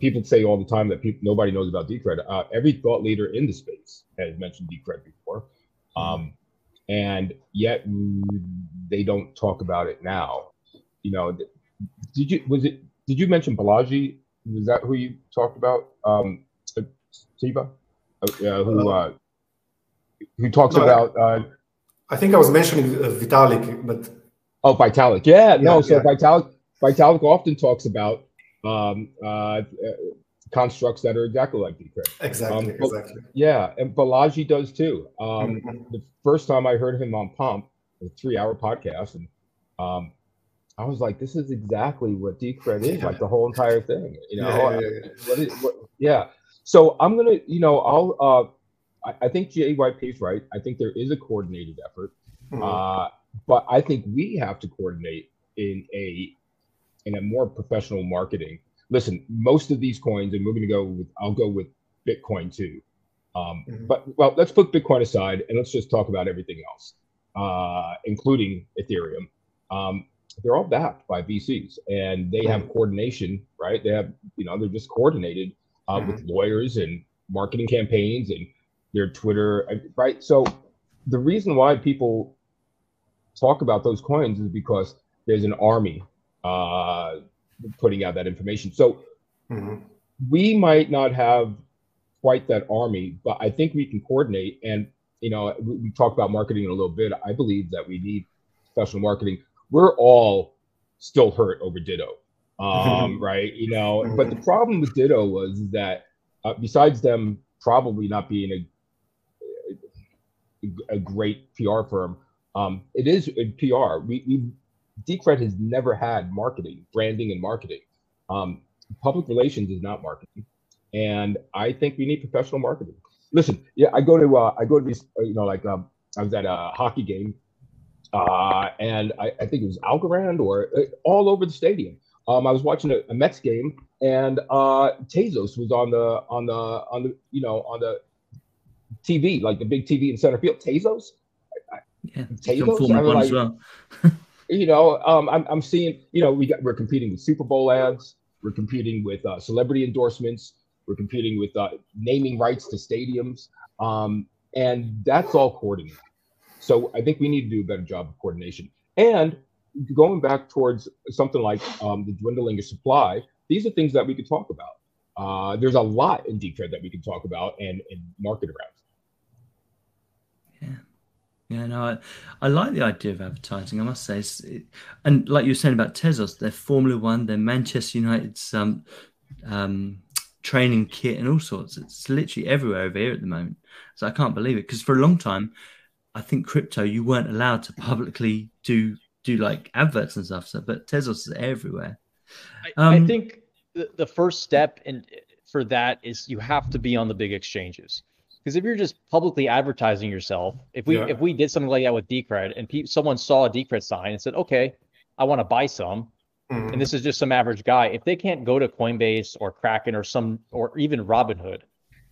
S4: people say all the time that people nobody knows about Decred. Uh, every thought leader in the space has mentioned Decred before, um, and yet they don't talk about it now. You know, did you was it? Did you mention Balaji Was that who you talked about? Um, Siva, uh, who uh, who talks no, about? Uh,
S5: I think I was mentioning uh, Vitalik, but
S4: oh, Vitalik, yeah, no. Yeah, so yeah. Vitalik, Vitalik often talks about um, uh, constructs that are exactly like Decred.
S5: Exactly, um, exactly.
S4: Yeah, and Balaji does too. Um, mm-hmm. The first time I heard him on Pump, a three-hour podcast, and um, I was like, "This is exactly what Decred is, yeah. like the whole entire thing." You know, yeah, yeah, yeah. What is, what, yeah. So I'm gonna, you know, I'll. Uh, I, I think JYP is right. I think there is a coordinated effort, mm-hmm. uh, but I think we have to coordinate in a in a more professional marketing listen, most of these coins, and we're going to go with, I'll go with Bitcoin too. Um, mm-hmm. But well, let's put Bitcoin aside and let's just talk about everything else, uh, including Ethereum. Um, they're all backed by VCs and they have coordination, right? They have, you know, they're just coordinated uh, mm-hmm. with lawyers and marketing campaigns and their Twitter, right? So the reason why people talk about those coins is because there's an army uh, putting out that information. So mm-hmm. we might not have quite that army, but I think we can coordinate. And you know, we, we talk about marketing in a little bit. I believe that we need professional marketing. We're all still hurt over Ditto, um, right? You know, mm-hmm. but the problem with Ditto was that uh, besides them probably not being a a great PR firm. Um, it is a PR. We, we Decred has never had marketing, branding, and marketing. Um, public relations is not marketing, and I think we need professional marketing. Listen, yeah, I go to uh, I go to these, uh, you know, like um, I was at a hockey game, uh, and I, I, think it was Algorand or uh, all over the stadium. Um, I was watching a, a Mets game, and uh, Tezos was on the on the on the you know on the TV, like the big TV in center field. Tezos.
S1: Yeah, Tezos. I like, as well.
S4: you know, um, I'm, I'm seeing, you know, we got, we're competing with Super Bowl ads, we're competing with uh, celebrity endorsements, we're competing with uh, naming rights to stadiums, um, and that's all coordinated. So I think we need to do a better job of coordination. And going back towards something like um, the dwindling of supply, these are things that we could talk about. Uh, there's a lot in deep Decred that we can talk about and, and market around.
S1: Yeah. Yeah, no, I, I, like the idea of advertising. I must say, it, and like you were saying about Tezos, they're Formula One, they're Manchester United's um, um, training kit, and all sorts. It's literally everywhere over here at the moment. So I can't believe it because for a long time, I think crypto you weren't allowed to publicly do do like adverts and stuff. So, but Tezos is everywhere.
S2: Um, I, I think the, the first step in for that is you have to be on the big exchanges. Because if you're just publicly advertising yourself, if we yeah. if we did something like that with Decred and pe- someone saw a Decred sign and said, "Okay, I want to buy some," mm-hmm. and this is just some average guy, if they can't go to Coinbase or Kraken or some or even Robinhood,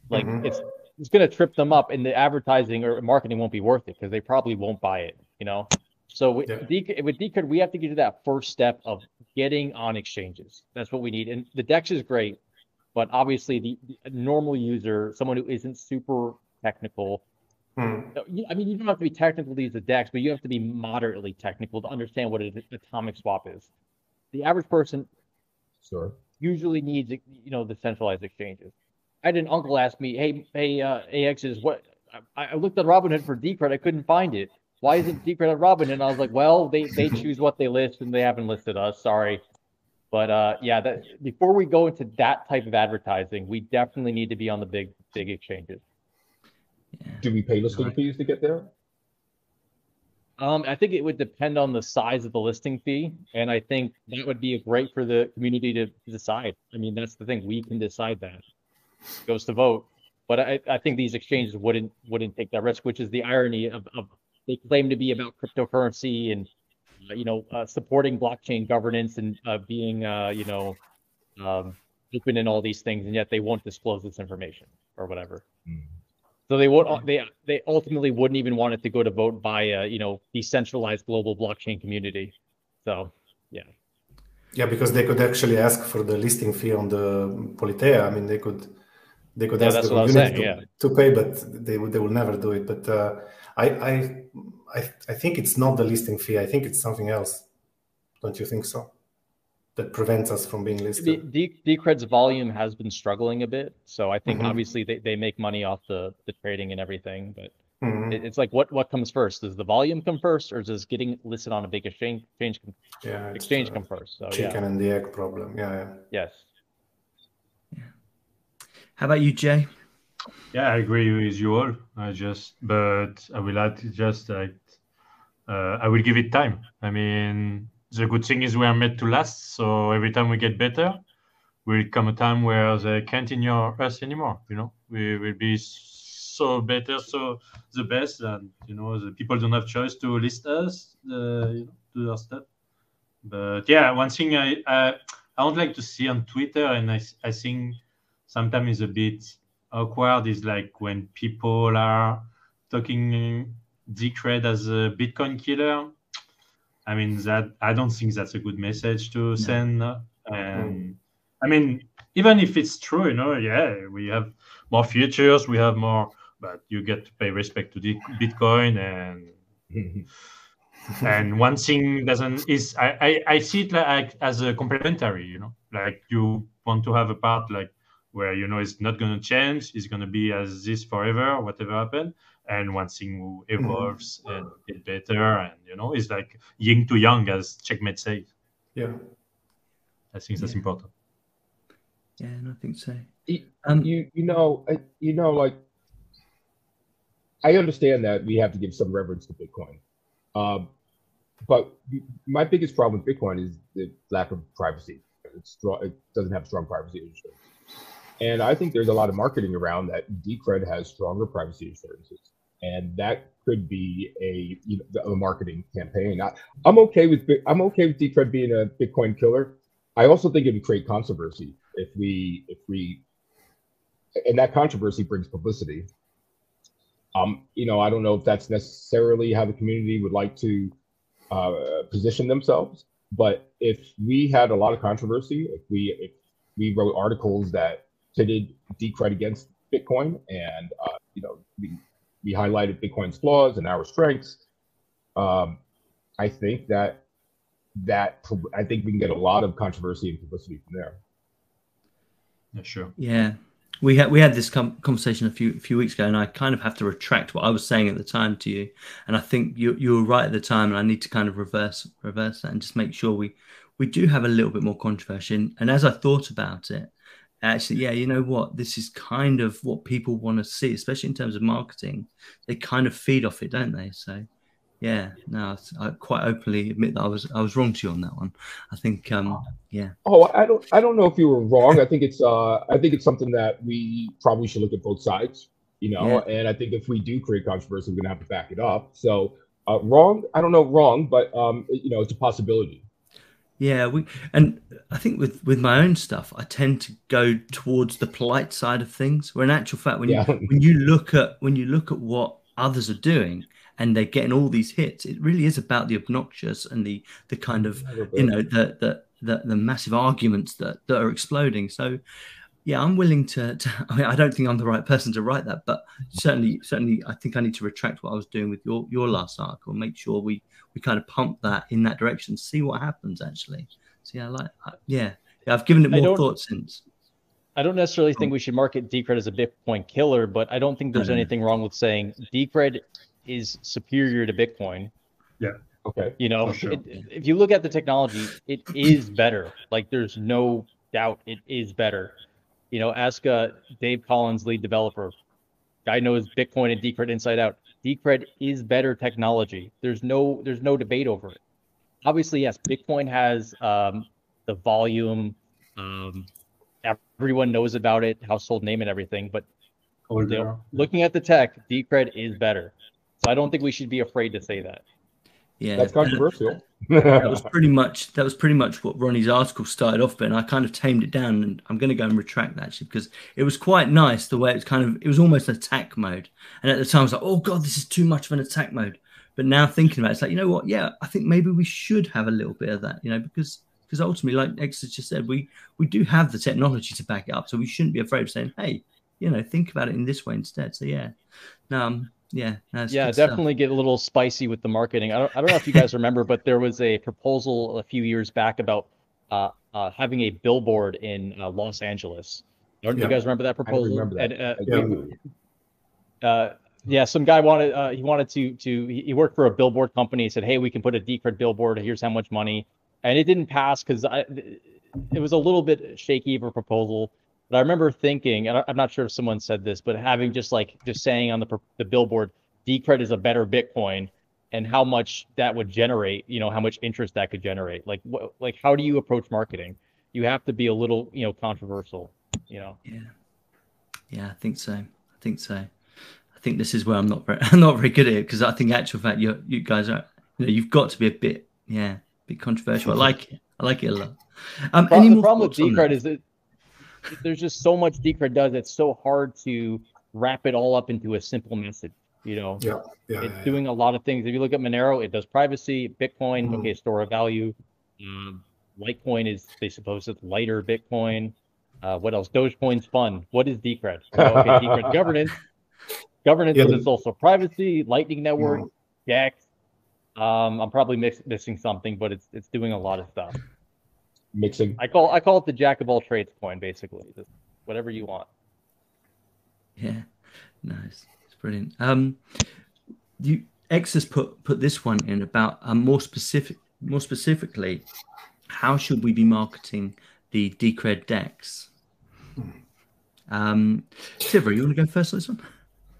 S2: like mm-hmm. it's it's going to trip them up, and the advertising or marketing won't be worth it because they probably won't buy it. You know. So with, yeah. Decred, with Decred, we have to get to that first step of getting on exchanges. That's what we need. And the Dex is great but obviously the, the normal user, someone who isn't super technical, hmm. I mean, you don't have to be technical to use the DEX, but you have to be moderately technical to understand what an atomic swap is. The average person
S4: sure.
S2: usually needs, you know, the centralized exchanges. I had an uncle ask me, "Hey, hey, uh, AX is what?" I, I looked at Robinhood for Decred, I couldn't find it. Why isn't Decred on Robinhood? And I was like, "Well, they they choose what they list, and they haven't listed us. Sorry." But uh, yeah, that before we go into that type of advertising, we definitely need to be on the big big exchanges.
S4: Yeah. Do we pay listing right. fees to get there?
S2: Um, I think it would depend on the size of the listing fee, and I think that would be great for the community to decide. I mean, that's the thing; we can decide that. It goes to vote, but I, I think these exchanges wouldn't wouldn't take that risk, which is the irony of, of they claim to be about cryptocurrency and you know, uh, supporting blockchain governance and uh, being, uh, you know, um, open in all these things, and yet they won't disclose this information or whatever. Mm. So they won't. They they ultimately wouldn't even want it to go to vote by a you know decentralized global blockchain community. So yeah.
S5: Yeah, because they could actually ask for the listing fee on the Politeia. I mean, they could they could yeah, ask the community saying, to, yeah. to, pay, but they would they will never do it. But uh, I I I, I think it's not the listing fee. I think it's something else. Don't you think so? that prevents us from being listed.
S2: D- Decred's volume has been struggling a bit, so I think mm-hmm. obviously they, they make money off the the trading and everything, but mm-hmm. it, it's like what what comes first? Does the volume come first, or does getting listed on a big exchange exchange, yeah, exchange uh, come first?
S5: So, chicken yeah. and the egg problem. Yeah, yeah.
S2: Yes.
S1: Yeah. How about you, Jay?
S3: Yeah, I agree with you all. I just, but I will add to just like uh, I will give it time. I mean, the good thing is we are made to last. So every time we get better, will come a time where they can't ignore us anymore. You know, we will be so better, so the best, and you know, the people don't have choice to list us, uh, you know, do their stuff. But yeah, one thing I, I I would like to see on Twitter, and I I think sometimes is a bit awkward, is like when people are talking Decred as a Bitcoin killer I mean that I don't think that's a good message to no. send. And mm. I mean, even if it's true, you know, yeah, we have more futures, we have more, but you get to pay respect to the Bitcoin and. and one thing doesn't is I, I, I see it like as a complementary you know like you want to have a part like where you know it's not going to change it's going to be as this forever whatever happen and one thing evolves mm-hmm. and get better and you know it's like yin to yang as checkmate says.
S5: Yeah.
S3: I think that's yeah. important.
S1: Yeah and i think so.
S4: Um, you you know you know like i understand that we have to give some reverence to bitcoin. Um, but my biggest problem with bitcoin is the lack of privacy. It's strong, it doesn't have strong privacy insurance and I think there's a lot of marketing around that Decred has stronger privacy assurances. And that could be a you know, a marketing campaign. I, am okay with I'm okay with Decred being a Bitcoin killer. I also think it would create controversy if we if we and that controversy brings publicity. Um, you know, I don't know if that's necessarily how the community would like to uh, position themselves, but if we had a lot of controversy, if we if we wrote articles that pitted Decred against Bitcoin, and uh, you know we we highlighted Bitcoin's flaws and our strengths. Um, I think that that I think we can get a lot of controversy and publicity from there.
S3: Yeah, sure.
S1: Yeah, we had we had this com- conversation a few few weeks ago, and I kind of have to retract what I was saying at the time to you. And I think you you were right at the time, and I need to kind of reverse reverse that and just make sure we we do have a little bit more controversy. And as I thought about it, actually, yeah, you know what? This is kind of what people want to see, especially in terms of marketing. They kind of feed off it, don't they? So, yeah, no, I quite openly admit that I was I was wrong to you on that one. I think, um, yeah.
S4: Oh, I don't I don't know if you were wrong. I think it's uh I think it's something that we probably should look at both sides, you know. Yeah. And I think if we do create controversy, we're gonna have to back it up. So, uh, wrong? I don't know, wrong, but um, you know, it's a possibility.
S1: Yeah, we and I think with with my own stuff, I tend to go towards the polite side of things. Where in actual fact, when yeah. you when you look at when you look at what others are doing and they're getting all these hits, it really is about the obnoxious and the the kind of you know the the the, the massive arguments that that are exploding. So yeah, I'm willing to, to, I mean, I don't think I'm the right person to write that, but certainly, certainly, I think I need to retract what I was doing with your your last article. Make sure we we kind of pump that in that direction, see what happens. Actually, see, I like, yeah, yeah. I've given it more thought since.
S2: I don't necessarily think we should market Decred as a Bitcoin killer, but I don't think there's anything wrong with saying Decred is superior to Bitcoin.
S3: Yeah.
S4: Okay.
S2: You know, sure. it, if you look at the technology, it is better. Like, there's no doubt it is better you know, ask uh, Dave Collins, lead developer. Guy knows Bitcoin and Decred inside out. Decred is better technology. There's no there's no debate over it. Obviously, yes, Bitcoin has um, the volume. Um, everyone knows about it, household name and everything. But you know, looking at the tech, Decred is better. So I don't think we should be afraid to say that.
S1: Yeah,
S4: that's controversial.
S1: That was pretty much that was pretty much what Ronnie's article started off, but I kind of tamed it down, and I'm going to go and retract that actually because it was quite nice the way it was kind of it was almost attack mode, and at the time I was like, oh god, this is too much of an attack mode. But now thinking about it, it's like you know what? Yeah, I think maybe we should have a little bit of that, you know, because because ultimately, like X just said, we we do have the technology to back it up, so we shouldn't be afraid of saying, hey, you know, think about it in this way instead. So yeah, um, yeah,
S2: yeah, definitely stuff. get a little spicy with the marketing. I don't, I don't know if you guys remember, but there was a proposal a few years back about uh, uh, having a billboard in uh, Los Angeles. Don't yeah. you guys remember that proposal?
S4: remember that.
S2: And, uh, uh, yeah, some guy wanted uh, he wanted to to he worked for a billboard company. He said, "Hey, we can put a Decred billboard. Here's how much money," and it didn't pass because it was a little bit shaky of a proposal. But I remember thinking, and I'm not sure if someone said this, but having just like just saying on the the billboard, Decred is a better Bitcoin, and how much that would generate, you know, how much interest that could generate. Like, what, like how do you approach marketing? You have to be a little, you know, controversial. You know.
S1: Yeah. Yeah, I think so. I think so. I think this is where I'm not very, I'm not very good at it because I think actual fact you you guys are, you know, you've got to be a bit, yeah, a bit controversial. I like it. I like it a lot.
S2: Um, the, the problem with Decred is that there's just so much Decred does. It's so hard to wrap it all up into a simple message. You know,
S5: yeah, yeah
S2: it's
S5: yeah,
S2: doing
S5: yeah.
S2: a lot of things. If you look at Monero, it does privacy. Bitcoin, mm-hmm. okay, store of value. Um, Litecoin is they suppose it's lighter Bitcoin. Uh, what else? Dogecoin's fun. What is Decred? So, okay, Decred governance. Governance, yeah, it's also privacy, Lightning Network, mm-hmm. DEX. Um, I'm probably mix- missing something, but it's it's doing a lot of stuff.
S4: Mixing.
S2: I call I call it the jack of all trades coin, basically. Just whatever you want.
S1: Yeah, nice. It's brilliant. Um, you X has put put this one in about um, more specific more specifically, how should we be marketing the Decred Dex? Um, Tivra, you want to go first on this one?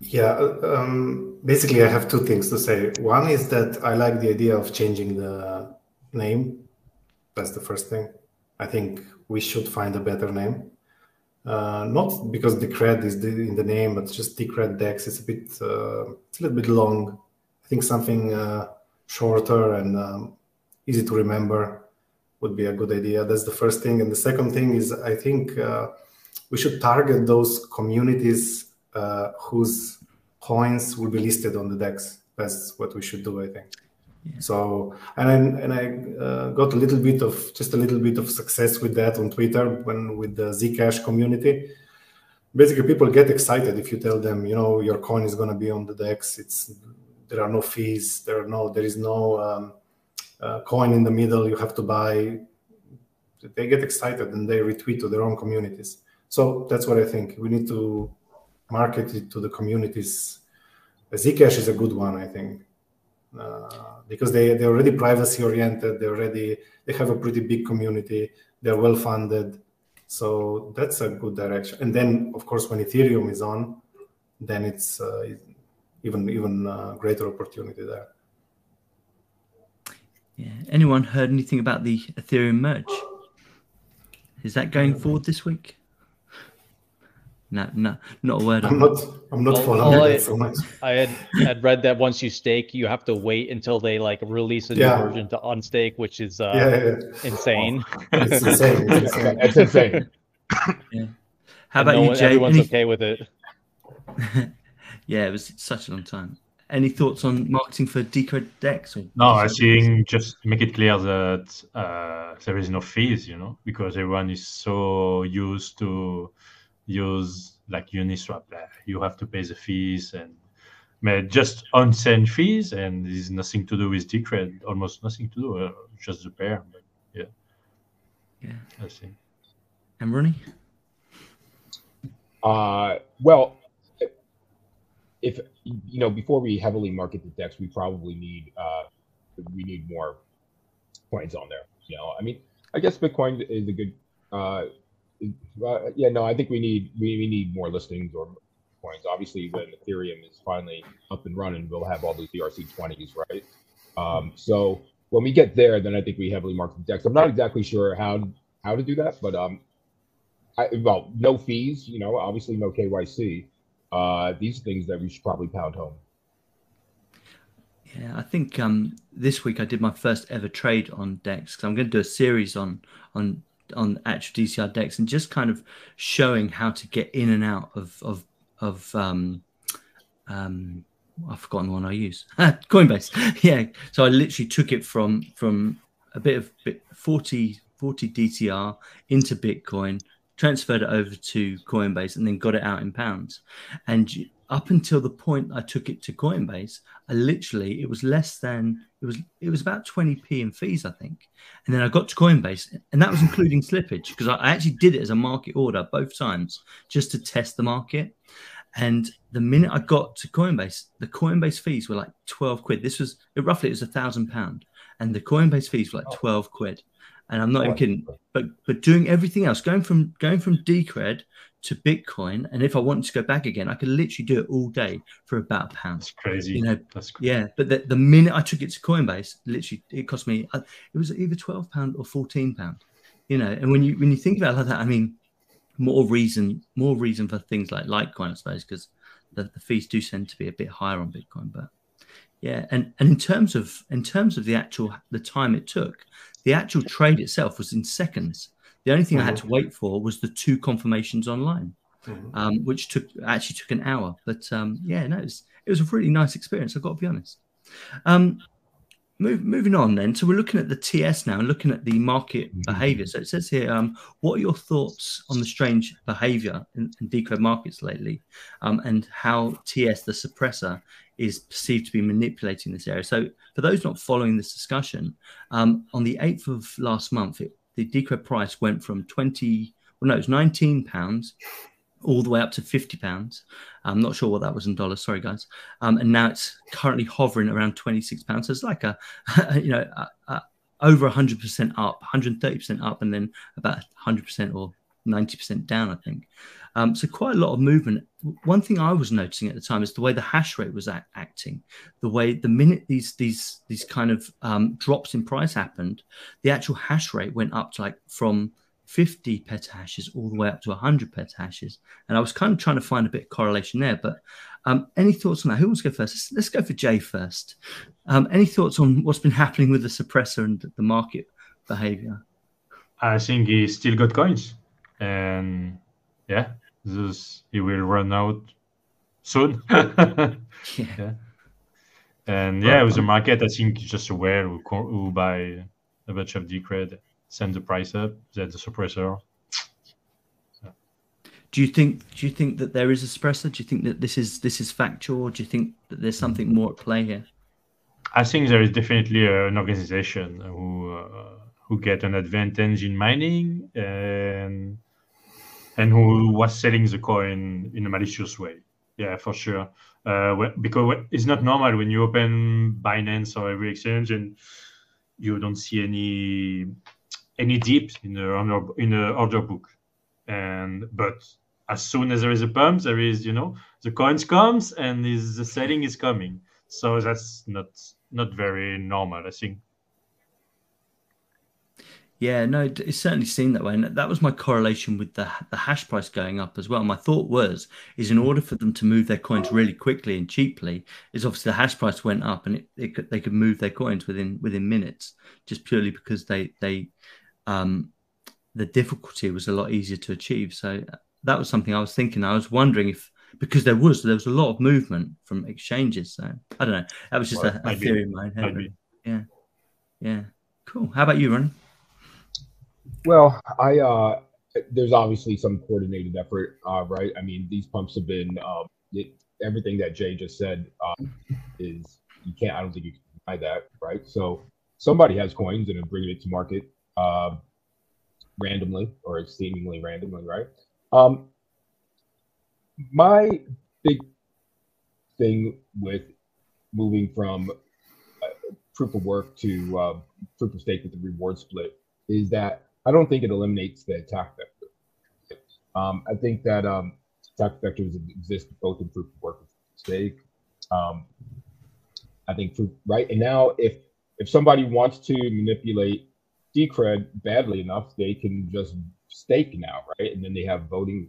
S5: Yeah, um, basically, I have two things to say. One is that I like the idea of changing the name. That's the first thing. I think we should find a better name. Uh, not because Decred is the, in the name, but just Decred Dex. It's a bit, uh, it's a little bit long. I think something uh, shorter and um, easy to remember would be a good idea. That's the first thing. And the second thing is, I think uh, we should target those communities uh, whose coins will be listed on the DEX. That's what we should do, I think. So, and I, and I uh, got a little bit of just a little bit of success with that on Twitter when with the Zcash community. Basically, people get excited if you tell them, you know, your coin is going to be on the DEX. It's there are no fees. There are no there is no um, uh, coin in the middle. You have to buy. They get excited and they retweet to their own communities. So that's what I think. We need to market it to the communities. Zcash is a good one, I think, because they they're already privacy oriented. They already they have a pretty big community. They're well funded, so that's a good direction. And then, of course, when Ethereum is on, then it's uh, even even uh, greater opportunity there.
S1: Yeah. Anyone heard anything about the Ethereum merge? Is that going forward this week? No, no, not a word.
S5: I'm not. I'm not following
S2: I, so much. I had had read that once you stake, you have to wait until they like release a new yeah. version to unstake, which is uh, yeah, yeah,
S5: insane. it's insane.
S4: It's insane. it's insane.
S1: Yeah. How about no
S2: you,
S1: one, Jay?
S2: Everyone's Any... okay with it.
S1: yeah, it was such a long time. Any thoughts on marketing for Decred Dex? Or
S3: no, I think just make it clear that uh, there is no fees, you know, because everyone is so used to use like Uniswap. there. You have to pay the fees and just on-chain fees, and there's nothing to do with Decred. Almost nothing to do, uh, just the pair. But yeah,
S1: yeah,
S3: I see.
S1: And Ronnie?
S4: Uh, well, if you know, before we heavily market the DEX, we probably need uh, we need more coins on there. You know, I mean, I guess Bitcoin is a good uh, yeah, no, I think we need we, we need more listings or coins. Obviously, when Ethereum is finally up and running, we'll have all these ERC20s, right? Um, so when we get there, then I think we heavily market the DEX. I'm not exactly sure how how to do that, but um, I, well, no fees, you know, obviously no KYC. Uh, these things that we should probably pound home.
S1: Yeah, I think um, this week I did my first ever trade on DEX because I'm going to do a series on on on actual DCR DEX and just kind of showing how to get in and out of of of um, um, I've forgotten the one I use. Coinbase. yeah. So I literally took it from from a bit of bit 40 40 DCR into Bitcoin, transferred it over to Coinbase, and then got it out in pounds. And up until the point I took it to Coinbase, I literally it was less than it was it was about 20p in fees, I think. And then I got to Coinbase, and that was including slippage because I actually did it as a market order both times just to test the market. And the minute I got to Coinbase, the Coinbase fees were like 12 quid. This was it roughly it was a thousand pound, and the Coinbase fees were like 12 quid. And I'm not even oh. kidding. But but doing everything else, going from going from Decred to Bitcoin, and if I wanted to go back again, I could literally do it all day for about a pound.
S3: That's crazy.
S1: You know,
S3: That's
S1: crazy. yeah. But the, the minute I took it to Coinbase, literally, it cost me. Uh, it was either twelve pound or fourteen pound. You know, and when you when you think about it like that, I mean, more reason more reason for things like Litecoin, I suppose, because the, the fees do tend to be a bit higher on Bitcoin. But yeah, and and in terms of in terms of the actual the time it took, the actual trade itself was in seconds. The only thing mm-hmm. I had to mm-hmm. wait for was the two confirmations online, mm-hmm. um, which took actually took an hour. But um, yeah, no, it was, it was, a really nice experience. I've got to be honest. Um, move, moving on then, so we're looking at the TS now and looking at the market mm-hmm. behavior. So it says here, um, what are your thoughts on the strange behavior in, in Decred markets lately, um, and how TS, the suppressor, is perceived to be manipulating this area. So, for those not following this discussion, um, on the 8th of last month, it, the Decred price went from 20, well, no, it was 19 pounds all the way up to 50 pounds. I'm not sure what that was in dollars. Sorry, guys. Um, and now it's currently hovering around 26 pounds. So it's like a, you know, a, a, over 100% up, 130% up, and then about 100% or 90% down, I think. Um, so quite a lot of movement. One thing I was noticing at the time is the way the hash rate was act- acting. The way the minute these these these kind of um, drops in price happened, the actual hash rate went up to like from 50 petahashes all the way up to 100 petahashes. And I was kind of trying to find a bit of correlation there. But um, any thoughts on that? Who wants to go first? Let's, go for Jay first. Um, any thoughts on what's been happening with the suppressor and the market behavior?
S3: I think he still got coins. And yeah, this he will run out soon. yeah. yeah. And yeah, it was a market. I think just aware who, who buy a bunch of Decred, send the price up, then the suppressor.
S1: Do you think? Do you think that there is a suppressor? Do you think that this is this is factual? Or do you think that there's something more at play here?
S3: I think there is definitely an organization who uh, who get an advantage in mining and and who was selling the coin in a malicious way. Yeah, for sure. Uh, because it's not normal when you open Binance or every exchange and you don't see any any dip in the order in the order book. And but as soon as there is a pump, there is you know the coins comes and is the selling is coming. So that's not not very normal. I think
S1: yeah, no, it certainly seemed that way, and that was my correlation with the the hash price going up as well. My thought was, is in order for them to move their coins really quickly and cheaply, is obviously the hash price went up, and it, it could, they could move their coins within within minutes, just purely because they they um the difficulty was a lot easier to achieve. So uh, that was something I was thinking. I was wondering if because there was there was a lot of movement from exchanges. So I don't know. That was just well, a, a theory in my head. Yeah, yeah, cool. How about you, Ron?
S4: Well, I uh, there's obviously some coordinated effort, uh, right? I mean, these pumps have been um, it, everything that Jay just said um, is you can't. I don't think you can deny that, right? So somebody has coins and are bringing it to market uh, randomly or seemingly randomly, right? Um, my big thing with moving from uh, proof of work to uh, proof of stake with the reward split is that I don't think it eliminates the attack vector. Um, I think that um, attack vectors exist both in proof of work and stake. Um, I think proof, right and now if if somebody wants to manipulate Decred badly enough, they can just stake now, right? And then they have voting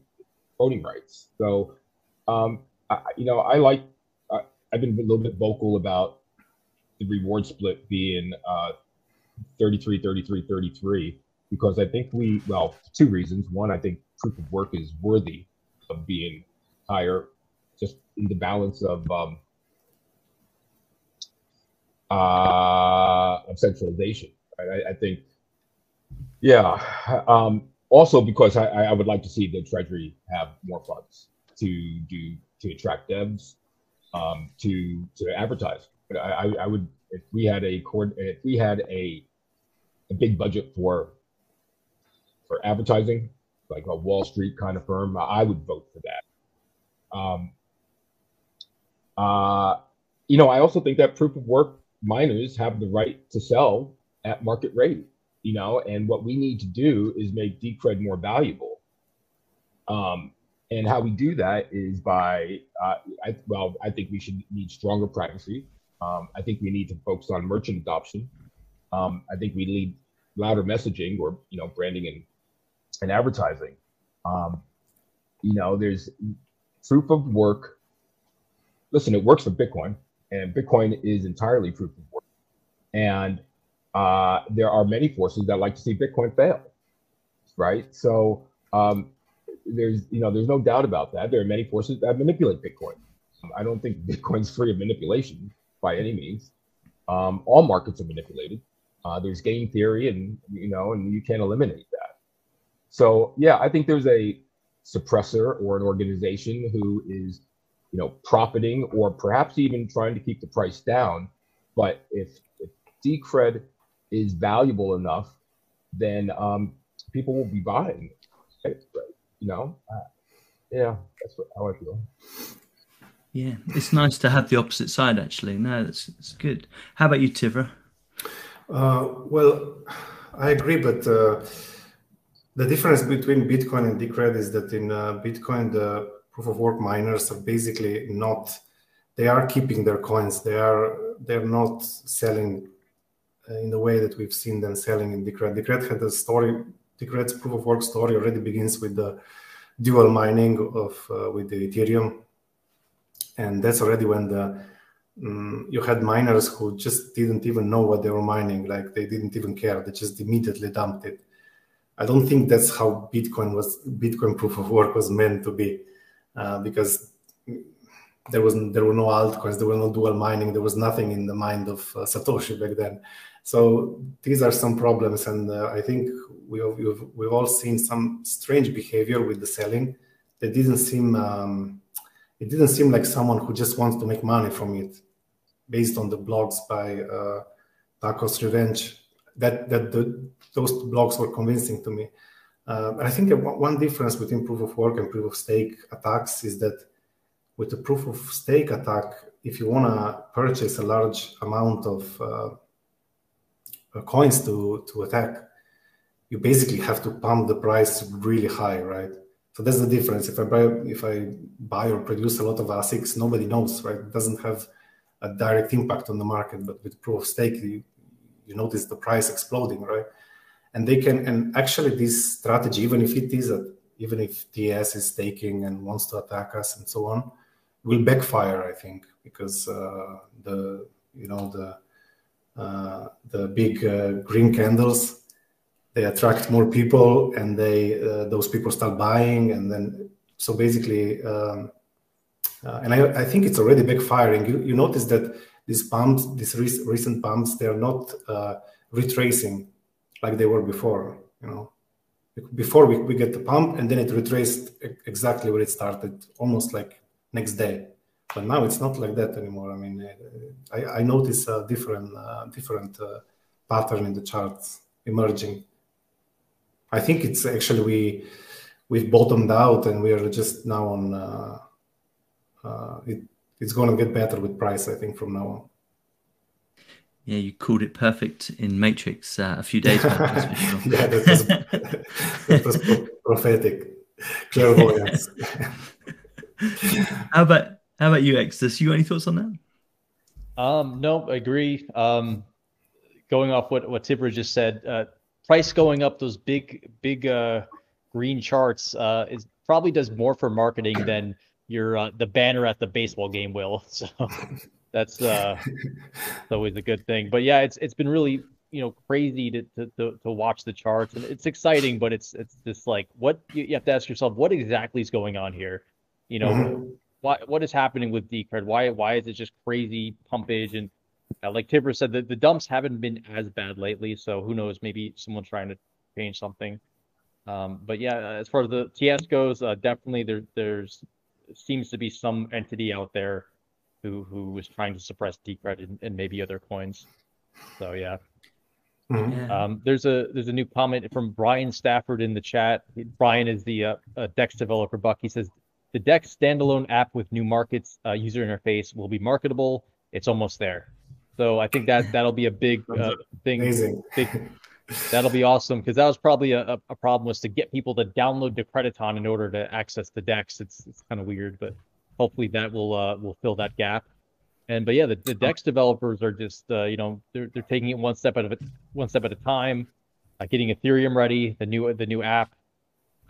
S4: voting rights. So, um, I, you know, I like I, have been a little bit vocal about the reward split being uh, 33, 33, 33 because I think we, well, two reasons. One, I think proof of work is worthy of being higher, just in the balance of um, uh, of centralization. Right? I, I think, yeah. Um, also, because I, I would like to see the Treasury have more funds to do to attract devs, um, to to advertise. But I, I, I would if we had a if we had a a big budget for for advertising, like a Wall Street kind of firm, I would vote for that. Um, uh, you know, I also think that proof of work miners have the right to sell at market rate. You know, and what we need to do is make Decred more valuable. Um, and how we do that is by, uh, I, well, I think we should need stronger privacy. Um, I think we need to focus on merchant adoption. Um, I think we need louder messaging or you know branding and and advertising. Um, you know, there's proof of work. Listen, it works for Bitcoin, and Bitcoin is entirely proof of work. And uh, there are many forces that like to see Bitcoin fail, right? So um, there's you know there's no doubt about that. There are many forces that manipulate Bitcoin. I don't think Bitcoin's free of manipulation by any means. Um, all markets are manipulated. Uh, there's game theory, and you know, and you can't eliminate. So yeah, I think there's a suppressor or an organization who is, you know, profiting or perhaps even trying to keep the price down. But if, if Decred is valuable enough, then um, people will be buying. Right? You know, uh, yeah, that's what, how I feel.
S1: Yeah, it's nice to have the opposite side. Actually, no, that's, that's good. How about you, Tivra?
S5: Uh, well, I agree, but uh, the difference between Bitcoin and Decred is that in uh, Bitcoin, the proof of work miners are basically not. They are keeping their coins. They are. They're not selling uh, in the way that we've seen them selling in Decred. Decred had a story. Decred's proof of work story already begins with the dual mining of uh, with the Ethereum, and that's already when the um, you had miners who just didn't even know what they were mining like they didn't even care they just immediately dumped it i don't think that's how bitcoin was bitcoin proof of work was meant to be uh, because there was there were no altcoins there was no dual mining there was nothing in the mind of uh, satoshi back then so these are some problems and uh, i think we, we've, we've all seen some strange behavior with the selling that didn't seem um, it didn't seem like someone who just wants to make money from it based on the blogs by uh, Tacos Revenge. That that the, those blogs were convincing to me. Uh, I think one difference between proof of work and proof of stake attacks is that with the proof of stake attack, if you want to purchase a large amount of uh, uh, coins to to attack, you basically have to pump the price really high, right? So that's the difference. If I buy if I buy or produce a lot of ASICs, nobody knows, right? It doesn't have a direct impact on the market. But with proof of stake, you, you notice the price exploding, right? And they can and actually this strategy, even if it is a even if TS is taking and wants to attack us and so on, will backfire, I think, because uh, the you know the uh, the big uh, green candles they attract more people and they uh, those people start buying and then so basically um, uh, and I, I, think it's already backfiring you, you notice that these pumps these re- recent pumps they're not uh, retracing like they were before you know. Before we, we get the pump and then it retraced exactly where it started almost like next day. But now it's not like that anymore. I mean uh, i, I notice a different uh, different uh, pattern in the charts emerging. I think it's actually we we've bottomed out and we are just now on. Uh, uh, it, it's going to get better with price, I think, from now on.
S1: Yeah, you called it perfect in Matrix uh, a few days
S5: back. Sure. yeah, that was, that was prophetic clairvoyance.
S1: how about how about you, Exodus? You got any thoughts on that?
S2: Um, no, I agree. Um, going off what what Tivra just said, uh, price going up those big big uh, green charts uh, is probably does more for marketing than your uh, the banner at the baseball game will. So that's uh, always a good thing. But yeah, it's it's been really you know crazy to, to to, to watch the charts and it's exciting, but it's it's just like what you, you have to ask yourself what exactly is going on here. You know, mm-hmm. what what is happening with Decred? Why why is it just crazy pumpage and uh, like Tivra said, the, the dumps haven't been as bad lately, so who knows? Maybe someone's trying to change something. Um, but yeah, as far as the TS goes, uh, definitely there, there's seems to be some entity out there who who was trying to suppress Decred and, and maybe other coins. So yeah. Mm-hmm. Um, there's a there's a new comment from Brian Stafford in the chat. Brian is the uh, uh, Dex developer. Buck. He says the Dex standalone app with new markets uh, user interface will be marketable. It's almost there. So I think that that'll be a big uh, thing. Amazing. Big, that'll be awesome because that was probably a, a problem was to get people to download Decrediton in order to access the Dex. It's it's kind of weird, but hopefully that will uh, will fill that gap. And but yeah, the, the Dex developers are just uh, you know they're they're taking it one step at a one step at a time, uh, getting Ethereum ready, the new the new app,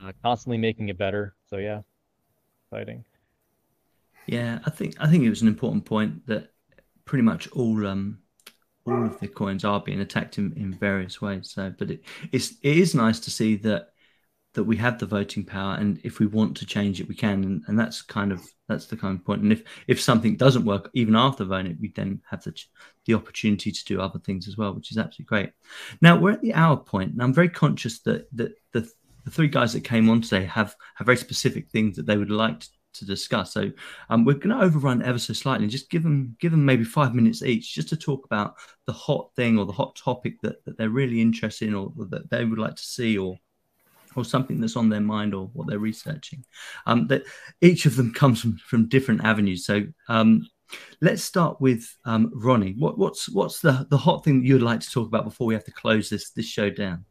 S2: uh, constantly making it better. So yeah, exciting.
S1: Yeah, I think I think it was an important point that pretty much all um all of the coins are being attacked in, in various ways. So, but it, it's it is nice to see that that we have the voting power, and if we want to change it, we can. And, and that's kind of that's the kind of point. And if if something doesn't work, even after voting, we then have the the opportunity to do other things as well, which is absolutely great. Now we're at the hour point, and I'm very conscious that that the the three guys that came on today have have very specific things that they would like to, to discuss. So um, we're going to overrun ever so slightly. Just give them give them maybe five minutes each, just to talk about the hot thing or the hot topic that, that they're really interested in, or that they would like to see, or or something that's on their mind, or what they're researching. Um, that each of them comes from from different avenues. So um, let's start with um, Ronnie. What, what's what's the the hot thing that you'd like to talk about before we have to close this this show down?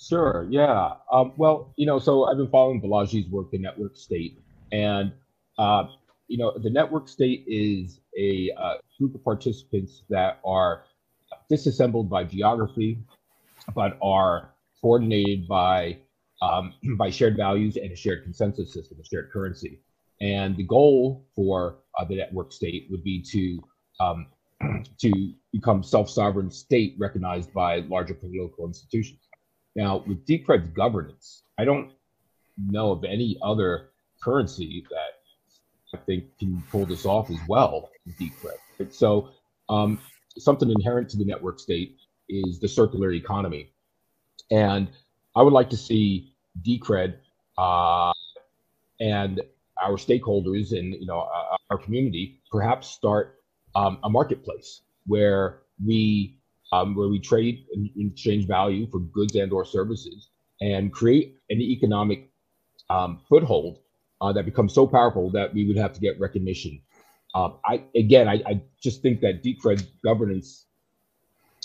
S4: Sure. Yeah. Um, well, you know, so I've been following Balaji's work in network state, and, uh, you know, the network state is a uh, group of participants that are disassembled by geography, but are coordinated by um, by shared values and a shared consensus system, a shared currency. And the goal for uh, the network state would be to um, to become self-sovereign state recognized by larger political institutions. Now, with Decred's governance, I don't know of any other currency that I think can pull this off as well, Decred. So um, something inherent to the network state is the circular economy. And I would like to see Decred uh, and our stakeholders and you know uh, our community perhaps start um, a marketplace where we um, where we trade and exchange value for goods and or services and create an economic um, foothold uh, that becomes so powerful that we would have to get recognition. Um, I again, I, I, just think that Decred governance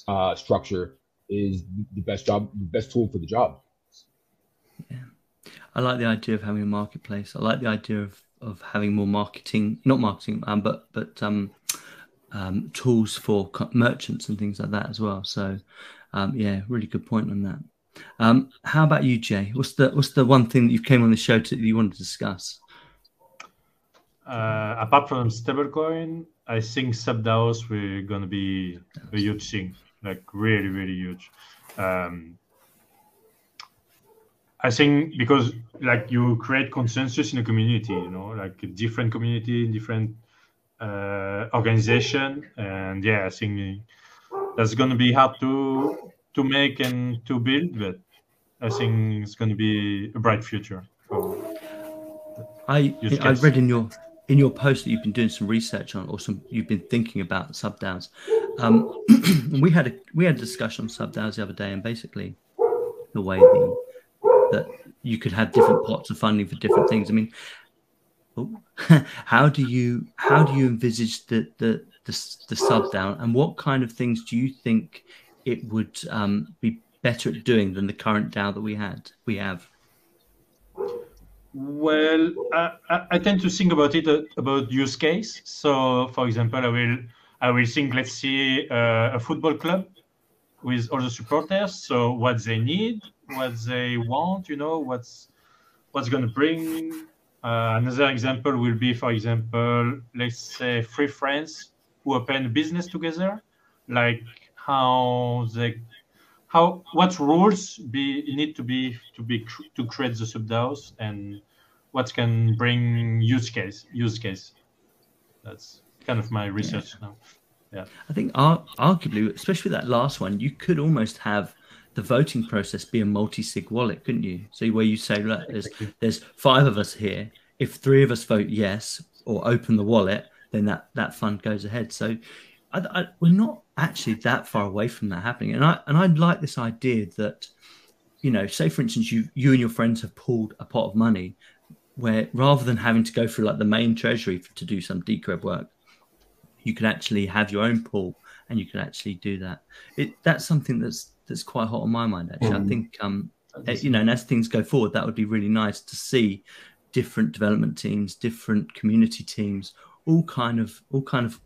S4: uh, structure is the best job, the best tool for the job.
S1: Yeah, I like the idea of having a marketplace. I like the idea of of having more marketing, not marketing, um, but but um, um, tools for merchants and things like that as well. So, um, yeah, really good point on that. Um, how about you, Jay? What's the what's the one thing that you came on the show to, that you want to discuss?
S3: Uh, apart from stablecoin, I think subDAOs were going to be a huge thing, like really, really huge. Um, I think because like you create consensus in a community, you know, like a different community, different uh, organization, and yeah, I think that's going to be hard to to make and to build, but I think it's going to be a bright future.
S1: I I read in your in your post that you've been doing some research on, or some you've been thinking about subDAOs. Um, we had a we had a discussion on subDAOs the other day, and basically the way the that you could have different pots of funding for different things. I mean, oh, how do you how do you envisage the the the, the subDAO, and what kind of things do you think it would um, be better at doing than the current DAO that we had we have?
S3: Well, I, I tend to think about it uh, about use case. So, for example, I will I will think, let's see, uh, a football club with all the supporters. So, what they need, what they want, you know, what's what's going to bring. Uh, another example will be, for example, let's say three friends who open a business together, like how they how what rules be need to be to be to create the subDAOs and what can bring use case use case. That's kind of my research yeah. now. Yeah,
S1: I think arguably, especially that last one, you could almost have the voting process be a multi-sig wallet, couldn't you? So where you say, look, there's there's five of us here. if three of us vote yes or open the wallet, then that that fund goes ahead. So I, I, we're not actually that far away from that happening. And I and I like this idea that you know, say for instance, you you and your friends have pulled a pot of money where rather than having to go through like the main treasury to do some decred work, you can actually have your own pool and you can actually do that. It that's something that's that's quite hot on my mind actually. Mm. I think um eh, you know, and as things go forward, that would be really nice to see different development teams, different community teams, all kind of all kind of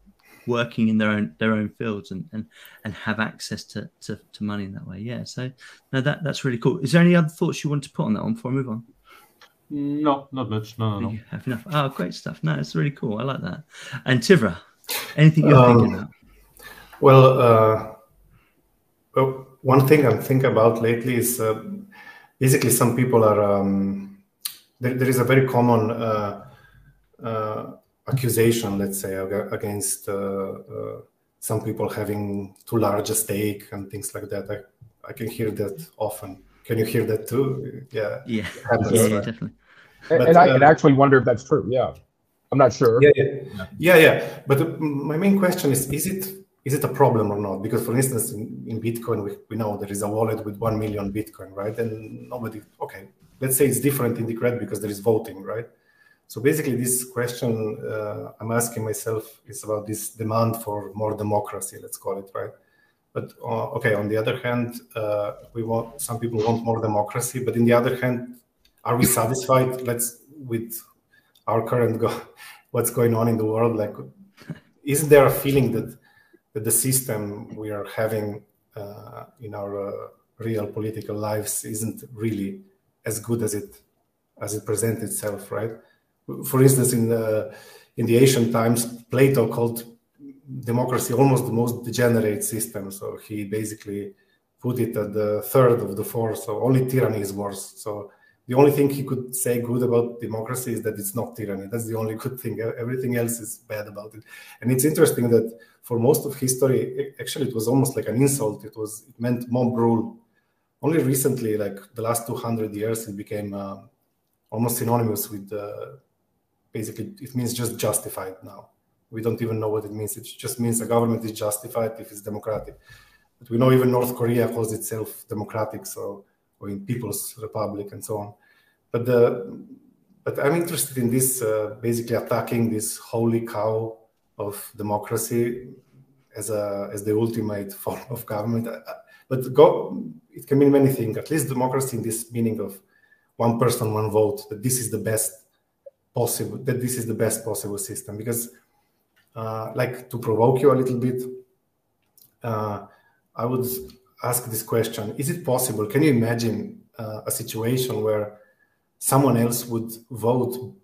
S1: working in their own their own fields and and, and have access to, to, to money in that way. Yeah. So no, that that's really cool. Is there any other thoughts you want to put on that one before I move on?
S3: No, not much. No, no, no.
S1: have enough. Oh, great stuff. No, it's really cool. I like that. And Tivra, anything you're um, thinking about?
S5: Well, uh, well, one thing I'm thinking about lately is uh, basically some people are. Um, there, there is a very common uh, uh accusation, let's say, against uh, uh, some people having too large a stake and things like that. I, I can hear that often. Can you hear that too?
S1: Yeah. Yeah. Happens, yeah, yeah, definitely.
S4: But, and, I uh, can actually wonder if that's true. Yeah. I'm not sure.
S5: Yeah, yeah, yeah. yeah. But my main question is: Is it is it a problem or not? Because, for instance, in, in Bitcoin, we, we know there is a wallet with one million Bitcoin, right? And nobody. Okay, let's say it's different in the Decred because there is voting, right? So basically, this question uh, I'm asking myself is about this demand for more democracy, let's call it, right? But uh, okay, on the other hand, uh, we want some people want more democracy, but in the other hand, are we satisfied? Let's with our current go- what's going on in the world. Like, isn't there a feeling that that the system we are having uh, in our uh, real political lives isn't really as good as it as it presents itself, right? For instance, in the in the ancient times, Plato called democracy almost the most degenerate system. So he basically put it at the third of the four. So only tyranny is worse. So the only thing he could say good about democracy is that it's not tyranny. That's the only good thing. Everything else is bad about it. And it's interesting that for most of history, actually, it was almost like an insult. It was it meant mob rule. Only recently, like the last 200 years, it became uh, almost synonymous with uh, basically it means just justified now. We don't even know what it means. It just means a government is justified if it's democratic. But we know even North Korea calls itself democratic, so or in People's Republic and so on. But the but I'm interested in this uh, basically attacking this holy cow of democracy as a as the ultimate form of government. Uh, uh, but go, it can mean many things. At least democracy in this meaning of one person, one vote. That this is the best possible that this is the best possible system. Because uh, like to provoke you a little bit uh, i would ask this question. Is it possible can you imagine uh, a situation where someone else would vote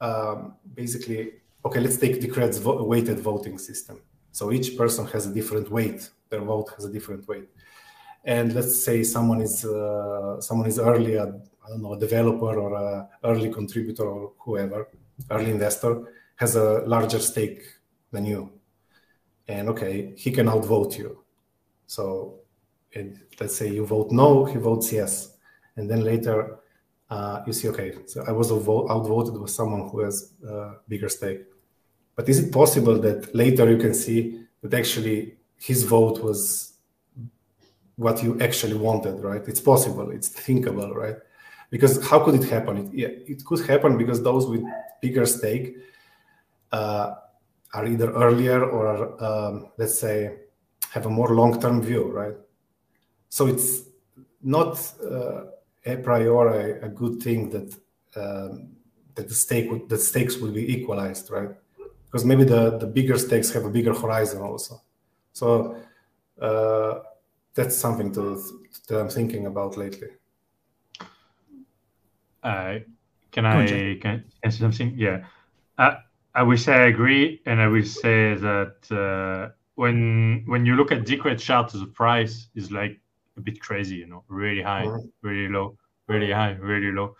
S5: um, basically okay let's take Decred's vo- weighted voting system. So each person has a different weight. Their vote has a different weight. And let's say someone is uh, someone is early I don't know, a developer or a early contributor or whoever, early investor, has a larger stake than you. And okay, he can outvote you. So it, let's say you vote no, he votes yes. And then later uh, you see, okay, so I was outvoted with someone who has a bigger stake. But is it possible that later you can see that actually his vote was what you actually wanted, right? It's possible, it's thinkable, right? Because how could it happen? It, yeah, it could happen because those with bigger stake uh, are either earlier or um, let's say have a more long-term view, right? So it's not uh, a priori a good thing that um, that the stake would, that stakes will be equalized, right? Because maybe the the bigger stakes have a bigger horizon also. So uh, that's something to that I'm thinking about lately.
S3: Uh, can I can, I say something? Yeah, I I will say I agree, and I will say that uh, when when you look at Decred chart, the price is like a bit crazy, you know, really high, mm-hmm. really low, really high, really low,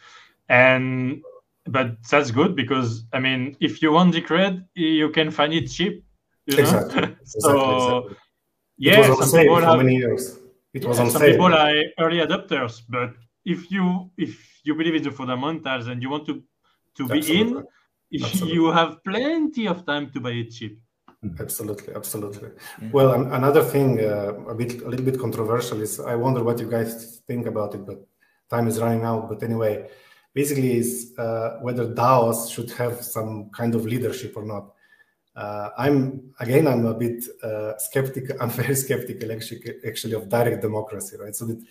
S3: and but that's good because I mean, if you want Decred, you can find it cheap. You know? Exactly. so exactly. yeah, some people have, many years. It was yeah, on some sale. people are early adopters, but if you if you believe in the fundamentals and you want to to be in, absolutely. you have plenty of time to buy it cheap.
S5: Absolutely, absolutely. Yeah. Well, another thing, uh, a bit, a little bit controversial, is I wonder what you guys think about it, but time is running out. But anyway, basically, is uh, whether DAOs should have some kind of leadership or not. Uh, I'm again, I'm a bit uh, skeptical. I'm very skeptical, actually, actually, of direct democracy, right? So that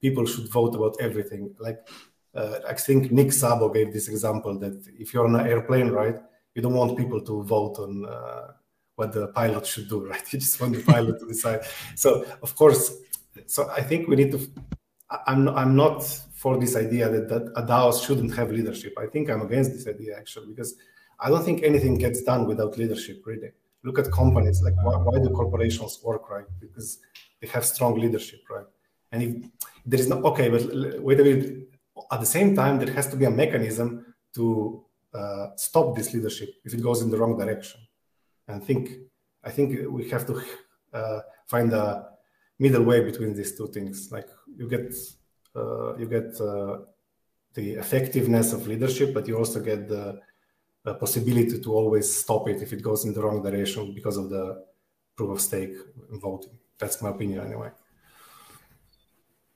S5: people should vote about everything. Like uh, I think Nick Szabo gave this example that if you're on an airplane, right, you don't want people to vote on uh, what the pilot should do, right? You just want the pilot to decide. So of course, so I think we need to. I'm I'm not for this idea that that a DAO shouldn't have leadership. I think I'm against this idea actually because I don't think anything gets done without leadership. Really, look at companies like why, why do corporations work, right? Because they have strong leadership, right? And if there is no okay, but wait a minute. At the same time, there has to be a mechanism to uh, stop this leadership if it goes in the wrong direction and think I think we have to uh, find a middle way between these two things. Like you get uh, you get uh, the effectiveness of leadership, but you also get the, the, possibility to always stop it if it goes in the wrong direction because of the proof of stake voting. That's my opinion, anyway.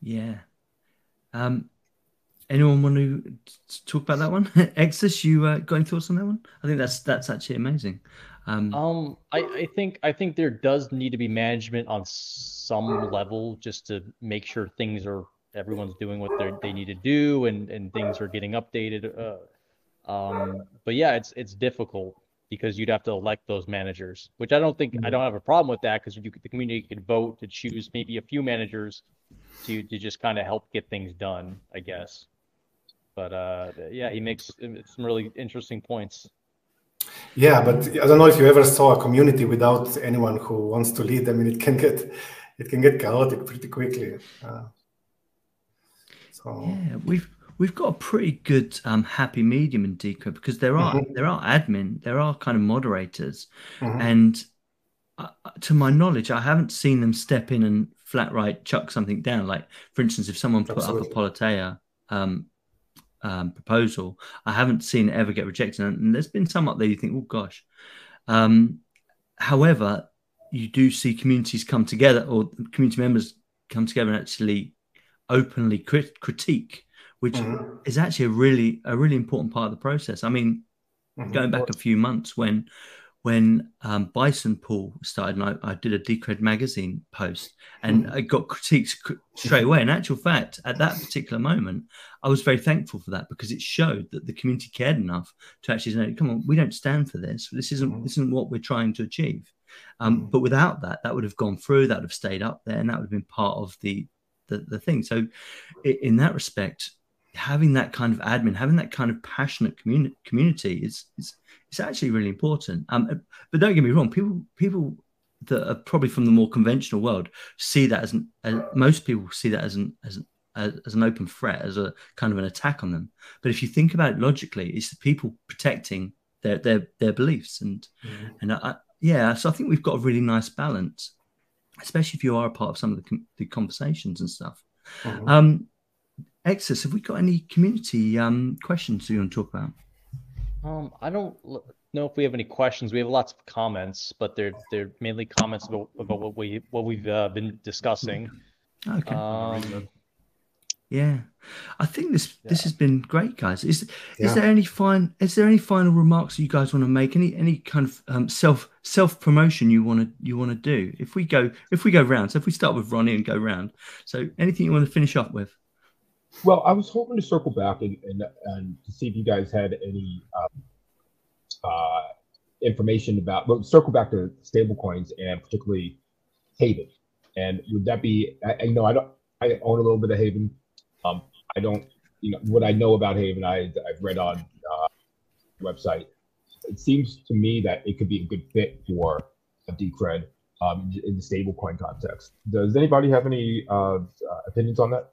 S1: Yeah. Um, anyone want to talk about that one? Exodus, you uh, got any thoughts on that one? I think that's that's actually amazing.
S2: Um, um, I, I think I think there does need to be management on some level just to make sure things are everyone's doing what they they need to do and and things are getting updated. Uh, um, but yeah, it's it's difficult because you'd have to elect those managers, which I don't think I mm-hmm. don't have a problem with that because the community could vote to choose maybe a few managers to to just kind of help get things done, I guess. But uh, yeah, he makes some really interesting points.
S5: Yeah, but I don't know if you ever saw a community without anyone who wants to lead. I mean, it can get it can get chaotic pretty quickly. Uh,
S1: so yeah, we've we've got a pretty good um, happy medium in Decred because there are mm-hmm. there are admin, there are kind of moderators, mm-hmm. and uh, to my knowledge, I haven't seen them step in and flat right chuck something down. Like for instance, if someone put Absolutely. up a Politeia um, um, proposal. I haven't seen it ever get rejected, and there's been some up there you think, oh gosh. Um, however, you do see communities come together, or community members come together and actually openly crit- critique, which mm-hmm. is actually a really a really important part of the process. I mean, mm-hmm. going back a few months when when um, Bison Pool started, and I, I, did a Decred magazine post, and mm. I got critiques straight away. In actual fact, at that particular moment, I was very thankful for that because it showed that the community cared enough to actually say, "Come on, we don't stand for this. This isn't mm. this isn't what we're trying to achieve." Um, mm. But without that, that would have gone through. That would have stayed up there, and that would have been part of the the, the thing. So, in that respect, having that kind of admin, having that kind of passionate communi- community is, is it's actually really important. Um, but don't get me wrong, people people that are probably from the more conventional world see that as, an, as most people see that as an as an, as an open threat, as a kind of an attack on them. But if you think about it logically, it's the people protecting their their their beliefs, and mm-hmm. and I, yeah, so I think we've got a really nice balance, especially if you are a part of some of the, the conversations and stuff. Mm-hmm. Um, Exus, have we got any community um, questions you want to talk about?
S2: Um, I don't know if we have any questions. We have lots of comments, but they're they're mainly comments about, about what we what we've uh, been discussing.
S1: Okay. Um, yeah, I think this yeah. this has been great, guys. Is yeah. is there any fine is there any final remarks you guys want to make? Any any kind of um, self self promotion you want to you want to do? If we go if we go round, so if we start with Ronnie and go round, so anything you want to finish up with?
S4: Well, I was hoping to circle back and, and, and to see if you guys had any um, uh, information about, well, circle back to stablecoins and particularly Haven. And would that be, I, I know I don't, I own a little bit of Haven. Um, I don't, you know, what I know about Haven, I, I've read on uh, website. It seems to me that it could be a good fit for a Decred um, in the stablecoin context. Does anybody have any uh, uh opinions on that?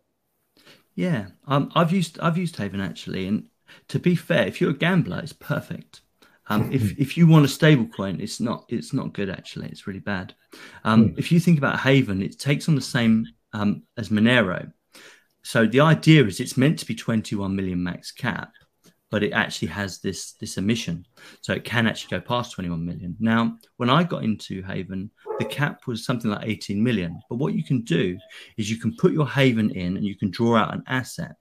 S1: Yeah, um, I've used I've used Haven actually, and to be fair, if you're a gambler, it's perfect. Um, if if you want a stable coin, it's not it's not good actually. It's really bad. Um, hmm. if you think about Haven, it takes on the same um, as Monero. So the idea is it's meant to be 21 million max cap, but it actually has this this emission, so it can actually go past 21 million. Now, when I got into Haven, the cap was something like 18 million. But what you can do is you can put your Haven in and you can draw out an asset.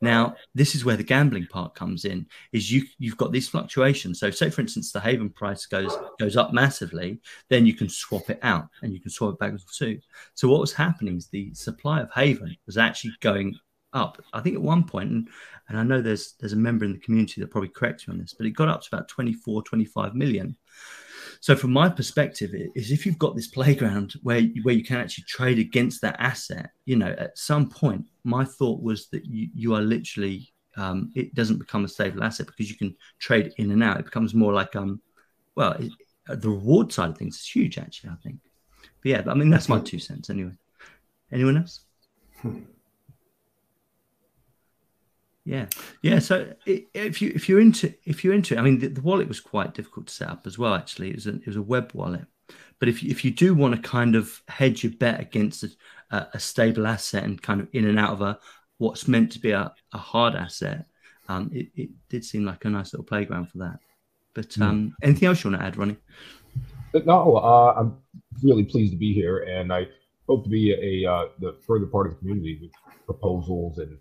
S1: Now, this is where the gambling part comes in. Is you you've got these fluctuations. So, say for instance, the Haven price goes goes up massively, then you can swap it out and you can swap it back too. So, what was happening is the supply of Haven was actually going up. I think at one point, and, and I know there's there's a member in the community that probably corrects me on this, but it got up to about 24, 25 million. So from my perspective, is if you've got this playground where where you can actually trade against that asset, you know, at some point, my thought was that you, you are literally um, it doesn't become a stable asset because you can trade in and out. It becomes more like um, well, it, the reward side of things is huge actually. I think, but yeah, I mean that's my two cents anyway. Anyone else? Yeah, yeah. So if you if you're into if you're into, I mean, the, the, wallet was quite difficult to set up as well. Actually, it was a, it was a web wallet. But if if you do want to kind of hedge your bet against a, a stable asset and kind of in and out of a what's meant to be a, a hard asset, um, it, it did seem like a nice little playground for that. But hmm. um, mm. anything else you want to add, Ronnie?
S4: No, uh, I'm really pleased to be here, and I hope to be a uh, the further part of the community with proposals and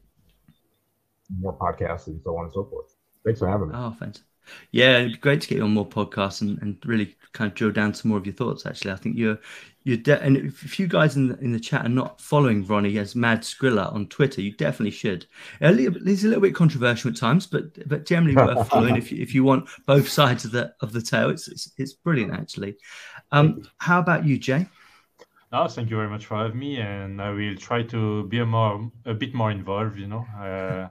S4: more podcasts and so on and so forth. Thanks for having me.
S1: Oh, thanks. Yeah, it'd be great to get you on more podcasts and, and really kind of drill down some more of your thoughts. Actually, I think you're you're de- and if you guys in the, in the chat are not following Ronnie as Mad Skrilla on Twitter, you definitely should. He's a little bit controversial at times, but but generally worth following if you, if you want both sides of the of the tale. It's it's, it's brilliant actually. Um, how about you, Jay?
S3: Oh, thank you very much for having me, and I will try to be a more a bit more involved. You know. Uh,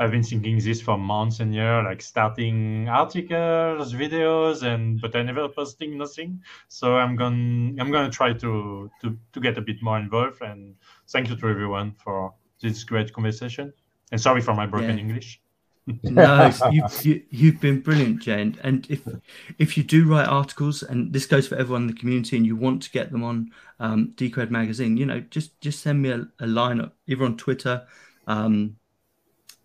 S3: I've been thinking this for months and years, like starting articles, videos, and but I never posting nothing. So I'm going I'm gonna try to to to get a bit more involved. And thank you to everyone for this great conversation. And sorry for my broken yeah. English.
S1: no, you've, you, have you have been brilliant, Jane. And if if you do write articles, and this goes for everyone in the community, and you want to get them on um, Decred magazine, you know, just just send me a, a line either on Twitter, um,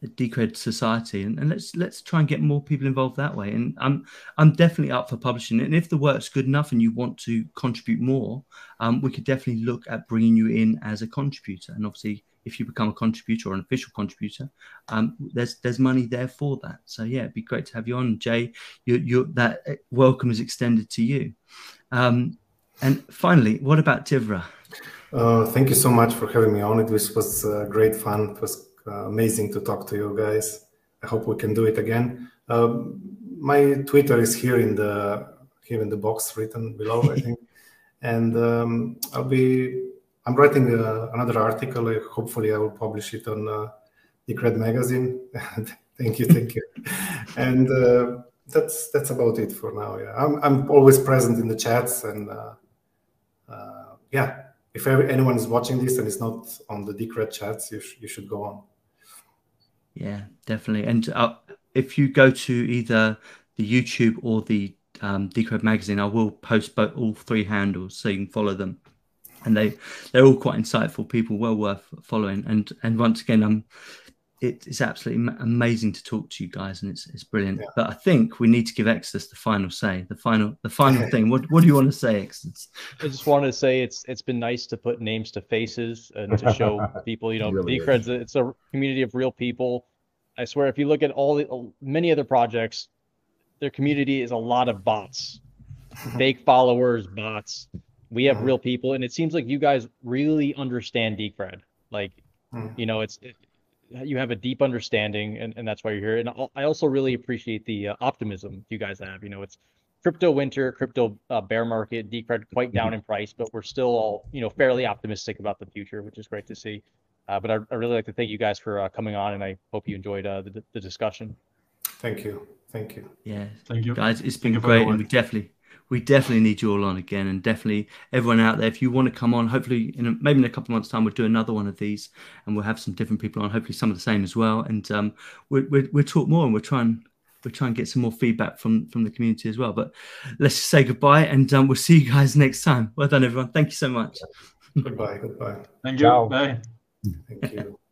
S1: Decred Society, and, and, let's let's try and get more people involved that way. And I'm I'm definitely up for publishing. And if the work's good enough and you want to contribute more, um, we could definitely look at bringing you in as a contributor. And obviously, if you become a contributor or an official contributor, um, there's there's money there for that. So yeah, it'd be great to have you on, Jay. You you that uh, welcome is extended to you. Um, and finally, what about Tivra?
S5: Uh, thank you so much for having me on. It was was uh, great fun. It was uh, amazing to talk to you guys. I hope we can do it again. Um, my Twitter is here in the here in the box written below, I think. And um, I'll be I'm writing uh, another article. Hopefully, I will publish it on uh, Decred magazine. thank you, thank you. and uh, that's that's about it for now. Yeah, I'm I'm always present in the chats, and uh, uh, yeah, if anyone is watching this and is not on the Decred chats, you sh- you should go on.
S1: Yeah, definitely. And uh, if you go to either the YouTube or the um, Decred magazine, I will post both all three handles so you can follow them. And they they're all quite insightful people, well worth following. And and once again, I'm it's absolutely amazing to talk to you guys, and it's it's brilliant. Yeah. But I think we need to give Exodus the final say, the final the final thing. What what do you want to say, Exodus?
S2: I just want to say it's it's been nice to put names to faces and to show people. You know, really Decred's it's a community of real people. I swear, if you look at all the many other projects, their community is a lot of bots, fake followers, bots. We have mm-hmm. real people, and it seems like you guys really understand Decred. Like, mm-hmm. you know, it's it, you have a deep understanding, and, and that's why you're here. And I also really appreciate the uh, optimism you guys have. You know, it's crypto winter, crypto uh, bear market, Decred quite down in price, but we're still all you know fairly optimistic about the future, which is great to see. Uh, but I, I, really like to thank you guys for uh, coming on, and I hope you enjoyed uh, the, the discussion.
S5: Thank you, thank you.
S1: Yeah, thank you, guys. It's been great, and we definitely we definitely need you all on again, and definitely everyone out there. If you want to come on, hopefully in a, maybe in a couple of months' time, we'll do another one of these, and we'll have some different people on. Hopefully, some of the same as well, and um, we we we'll talk more, and we'll try and we'll try and get some more feedback from from the community as well. But let's just say goodbye, and um, we'll see you guys next time. Well done, everyone. Thank you so much.
S5: Goodbye. Goodbye.
S3: Thank you. Ciao. Bye.
S5: Thank you.